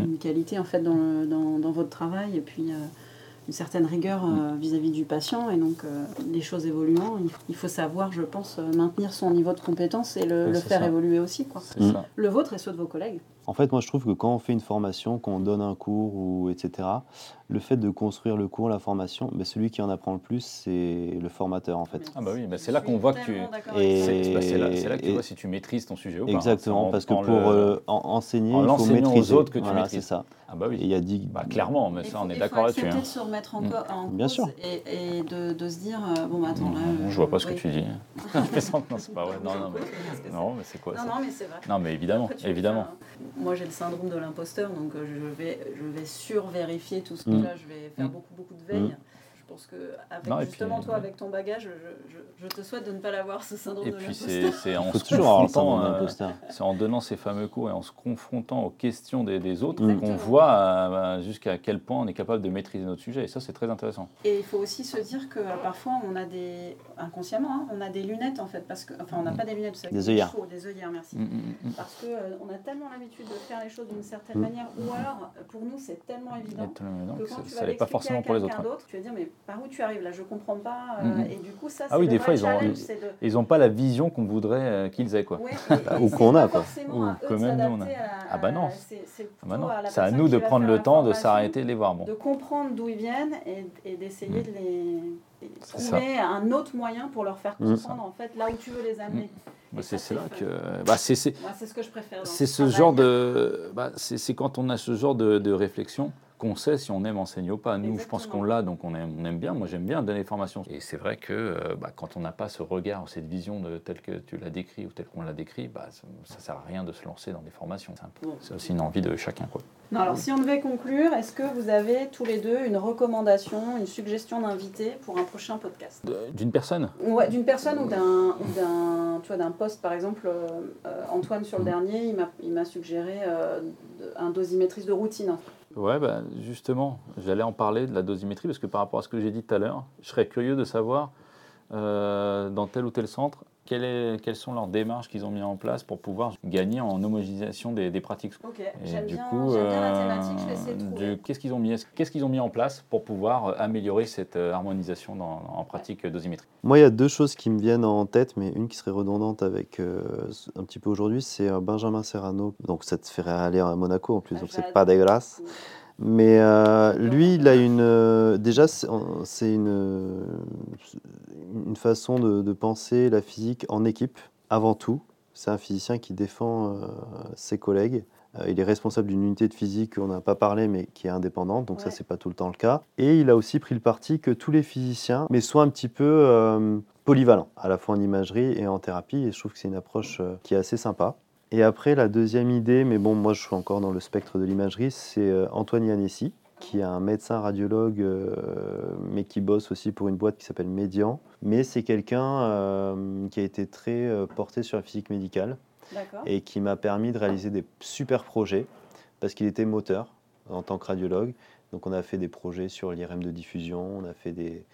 une- une qualité en fait dans, le- dans, dans votre travail et puis euh, une certaine rigueur euh, vis-à-vis du patient et donc euh, les choses évoluant, il, il faut savoir, je pense, maintenir son niveau de compétence et le, Oui, le c'est faire ça. évoluer aussi, quoi. C'est Mm. ça. Le vôtre et ceux de vos collègues. En fait, moi, je trouve que quand on fait une formation, qu'on donne un cours, ou etc., le fait de construire le cours, la formation, mais celui qui en apprend le plus, c'est le formateur, en fait. Ah bah oui, bah c'est là qu'on voit que tu... Et- C'est bah, c'est là, là que tu et- vois si tu maîtrises ton sujet ou pas. Exactement, C'est en- parce que en pour le- euh, en- enseigner, en il faut l'enseignant aux maîtriser. autres que tu Voilà, maîtrises. c'est ça. Ah bah Et il oui, y a dit... bah, clairement, mais ça faut- on est il d'accord là-dessus. hein. de se remettre en, Mm. Bien cause sûr. et, et de, de se dire euh, bon bah attends là. Non, euh, je vois pas ce que oui. tu dis. Non, c'est pas vrai. Non, non, mais, que c'est non, mais c'est quoi Non, ça non, mais c'est vrai. Non, mais évidemment, évidemment. un- Moi, j'ai le syndrome de l'imposteur, donc euh, je vais, je vais sur-vérifier tout ce que Mm. là, je vais faire Mm. beaucoup, beaucoup de veille. Pense que avec Non, et justement puis, toi, ouais. avec ton bagage, je, je, je te souhaite de ne pas l'avoir ce syndrome Et de puis l'imposteur. c'est c'est en euh, en donnant ces fameux cours et en se confrontant aux questions des, des autres qu'on voit euh, bah, jusqu'à quel point on est capable de maîtriser notre sujet. Et ça, c'est très intéressant. Et il faut aussi se dire que euh, parfois, on a des inconsciemment, hein, on a des lunettes en fait, parce que enfin, on n'a Mm. pas des lunettes, c'est Des œillères. chaud, des œillères, merci. Mm, mm. Parce que euh, on a tellement l'habitude de faire les choses d'une certaine manière, ou alors pour nous c'est tellement évident. Le monde, que quand ça- tu ça vas pas l'expliquer forcément à pour les quelqu'un autres. d'autre, tu vas dire mais par où tu arrives là, je comprends pas. euh, Mhm. Et du coup ça, Ah c'est oui, le des vrai fois, ils ont- de- Ils n'ont pas la vision qu'on voudrait euh, qu'ils aient. Quoi. Ouais, et- et Ou qu'on a, quoi. forcément Ou à de même nous, on a. à- Ah bah non. à- c'est- c'est Ah bah à à nous de prendre le temps de s'arrêter et de les voir. Bon. de comprendre d'où ils viennent et, et d'essayer Mm. de les trouver un autre moyen pour leur faire Mm. comprendre en fait là où tu veux les amener. Bah, Et c'est là que. Bah, c'est ce que je préfère. c'est ce genre de. Bah, c'est quand on a ce genre de, de réflexion qu'on sait si on aime enseigner ou pas. Nous, je pense qu'on l'a, donc on aime, on aime bien. Moi, j'aime bien donner des formations. Et c'est vrai que euh, bah, quand on n'a pas ce regard, cette vision de telle que tu l'as décrit ou telle qu'on l'a décrit, bah, ça ne sert à rien de se lancer dans des formations. C'est aussi une envie de chacun. Quoi. Non, alors si on devait conclure, est-ce que vous avez tous les deux une recommandation, une suggestion d'invité pour un prochain podcast? D'une personne? Ouais, d'une personne ou d'un ou poste par exemple euh, euh, Antoine sur le Mhm. dernier il m'a suggéré euh, un dosimétrice de routine Ouais, bah, justement, j'allais en parler de la dosimétrie parce que par rapport à ce que j'ai dit tout à l'heure, je serais curieux de savoir euh, dans tel ou tel centre quelle est- quelles sont leurs démarches qu'ils ont mis en place pour pouvoir gagner en homogénéisation des, des pratiques. ok j'aime du bien, coup, j'aime bien la euh, thématique je vais essayer de trouver du- qu'est-ce qu'ils ont mis, qu'est-ce qu'ils ont mis en place pour pouvoir euh, améliorer cette euh, harmonisation dans- en pratique dosimétrique? Moi, il y a deux choses qui me viennent en tête, mais une qui serait redondante avec euh, un petit peu aujourd'hui, c'est Benjamin Serrano. Donc, ça te ferait aller à Monaco en plus, Ah, donc c'est pas dégueulasse. Mais euh, lui, il a une. euh, déjà, c'est une, une façon de, de penser la physique en équipe, avant tout. C'est un physicien qui défend euh, ses collègues. Il est responsable d'une unité de physique qu'on n'a pas parlé, mais qui est indépendante, donc ça, Ouais. c'est pas tout le temps le cas. Et il a aussi pris le parti que tous les physiciens, mais soient un petit peu polyvalents, à la fois en imagerie et en thérapie. Et je trouve que c'est une approche qui est assez sympa. Et après, la deuxième idée, mais bon, moi je suis encore dans le spectre de l'imagerie, c'est euh, Antoine Yanessi, qui est un médecin radiologue, euh, mais qui bosse aussi pour une boîte qui s'appelle Médian. Mais c'est quelqu'un euh, qui a été très euh, porté sur la physique médicale et qui m'a permis de réaliser des super projets parce qu'il était moteur en tant que radiologue. Donc on a fait des projets sur l'IRM de diffusion, on a fait des,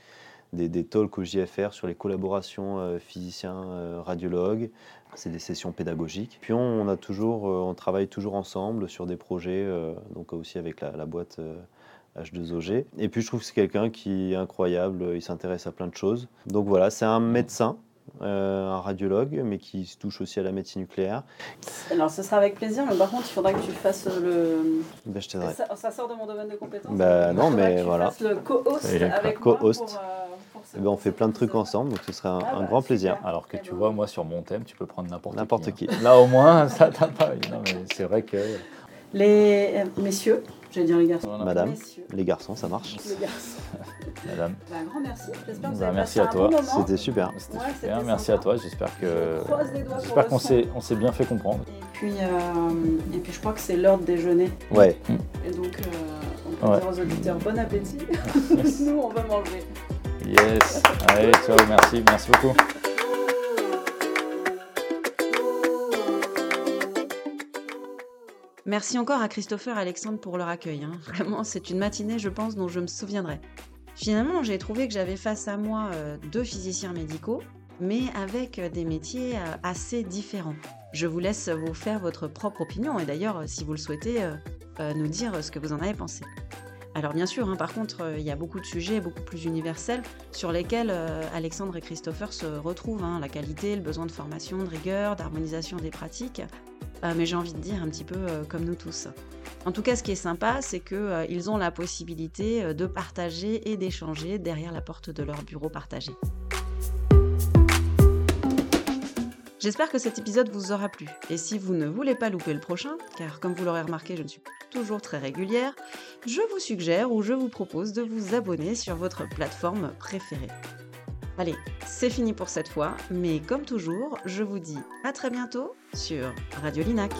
des, des talks au JFR sur les collaborations euh, physiciens-radiologues. c'est des sessions pédagogiques. Puis on, on a toujours, euh, on travaille toujours ensemble sur des projets, euh, donc aussi avec la, la boîte euh, H2OG. Et puis je trouve que c'est quelqu'un qui est incroyable, il s'intéresse à plein de choses. Donc voilà, c'est un médecin. euh, un radiologue, mais qui se touche aussi à la médecine nucléaire. alors ce sera avec plaisir mais par contre il faudra que tu fasses le Ben, je ça, ça sort de mon domaine de compétences Il non, mais que tu voilà. fasses le co-host avec moi co-host. euh, pour ce- Eh ben, on fait plein de trucs ensemble, donc ce serait un, Ah un bah, grand super. plaisir. Alors que tu vois, moi sur mon thème, tu peux prendre n'importe qui. N'importe hein. qui. Là au moins, ça t'a pas. Non, mais c'est vrai que. les euh, messieurs j'allais dire les garçons Voilà. Madame, messieurs les garçons, ça marche. les garçons Madame, Bah, un grand merci j'espère que vous Bah, avez merci passé à un toi. bon moment C'était super. c'était Ouais, super. c'était Merci sympa. à toi. J'espère que. Je J'espère qu'on s'est, on s'est bien fait comprendre. Et puis, euh, et puis je crois que c'est l'heure de déjeuner. Ouais, Et donc, euh, on peut Ouais. dire aux auditeurs bon appétit. Nous, on va manger. Yes. Allez, ciao. Merci. Merci beaucoup. Merci encore à Christopher et Alexandre pour leur accueil. hein. Vraiment, c'est une matinée, je pense, dont je me souviendrai. Finalement, j'ai trouvé que j'avais face à moi euh, deux physiciens médicaux, mais avec euh, des métiers euh, assez différents. Je vous laisse vous faire votre propre opinion et d'ailleurs, si vous le souhaitez, nous dire ce que vous en avez pensé. Alors bien sûr, hein, par contre, euh, il y a beaucoup de sujets beaucoup plus universels sur lesquels euh, Alexandre et Christopher se retrouvent. hein. la qualité, le besoin de formation, de rigueur, d'harmonisation des pratiques. mais j'ai envie de dire un petit peu comme nous tous. En tout cas, ce qui est sympa, c'est qu'ils ont la possibilité de partager et d'échanger derrière la porte de leur bureau partagé. J'espère que cet épisode vous aura plu. Et si vous ne voulez pas louper le prochain, car comme vous l'aurez remarqué, je ne suis toujours très régulière, je vous suggère ou je vous propose de vous abonner sur votre plateforme préférée. Allez, c'est fini pour cette fois, mais comme toujours, je vous dis à très bientôt sur Radio Linac.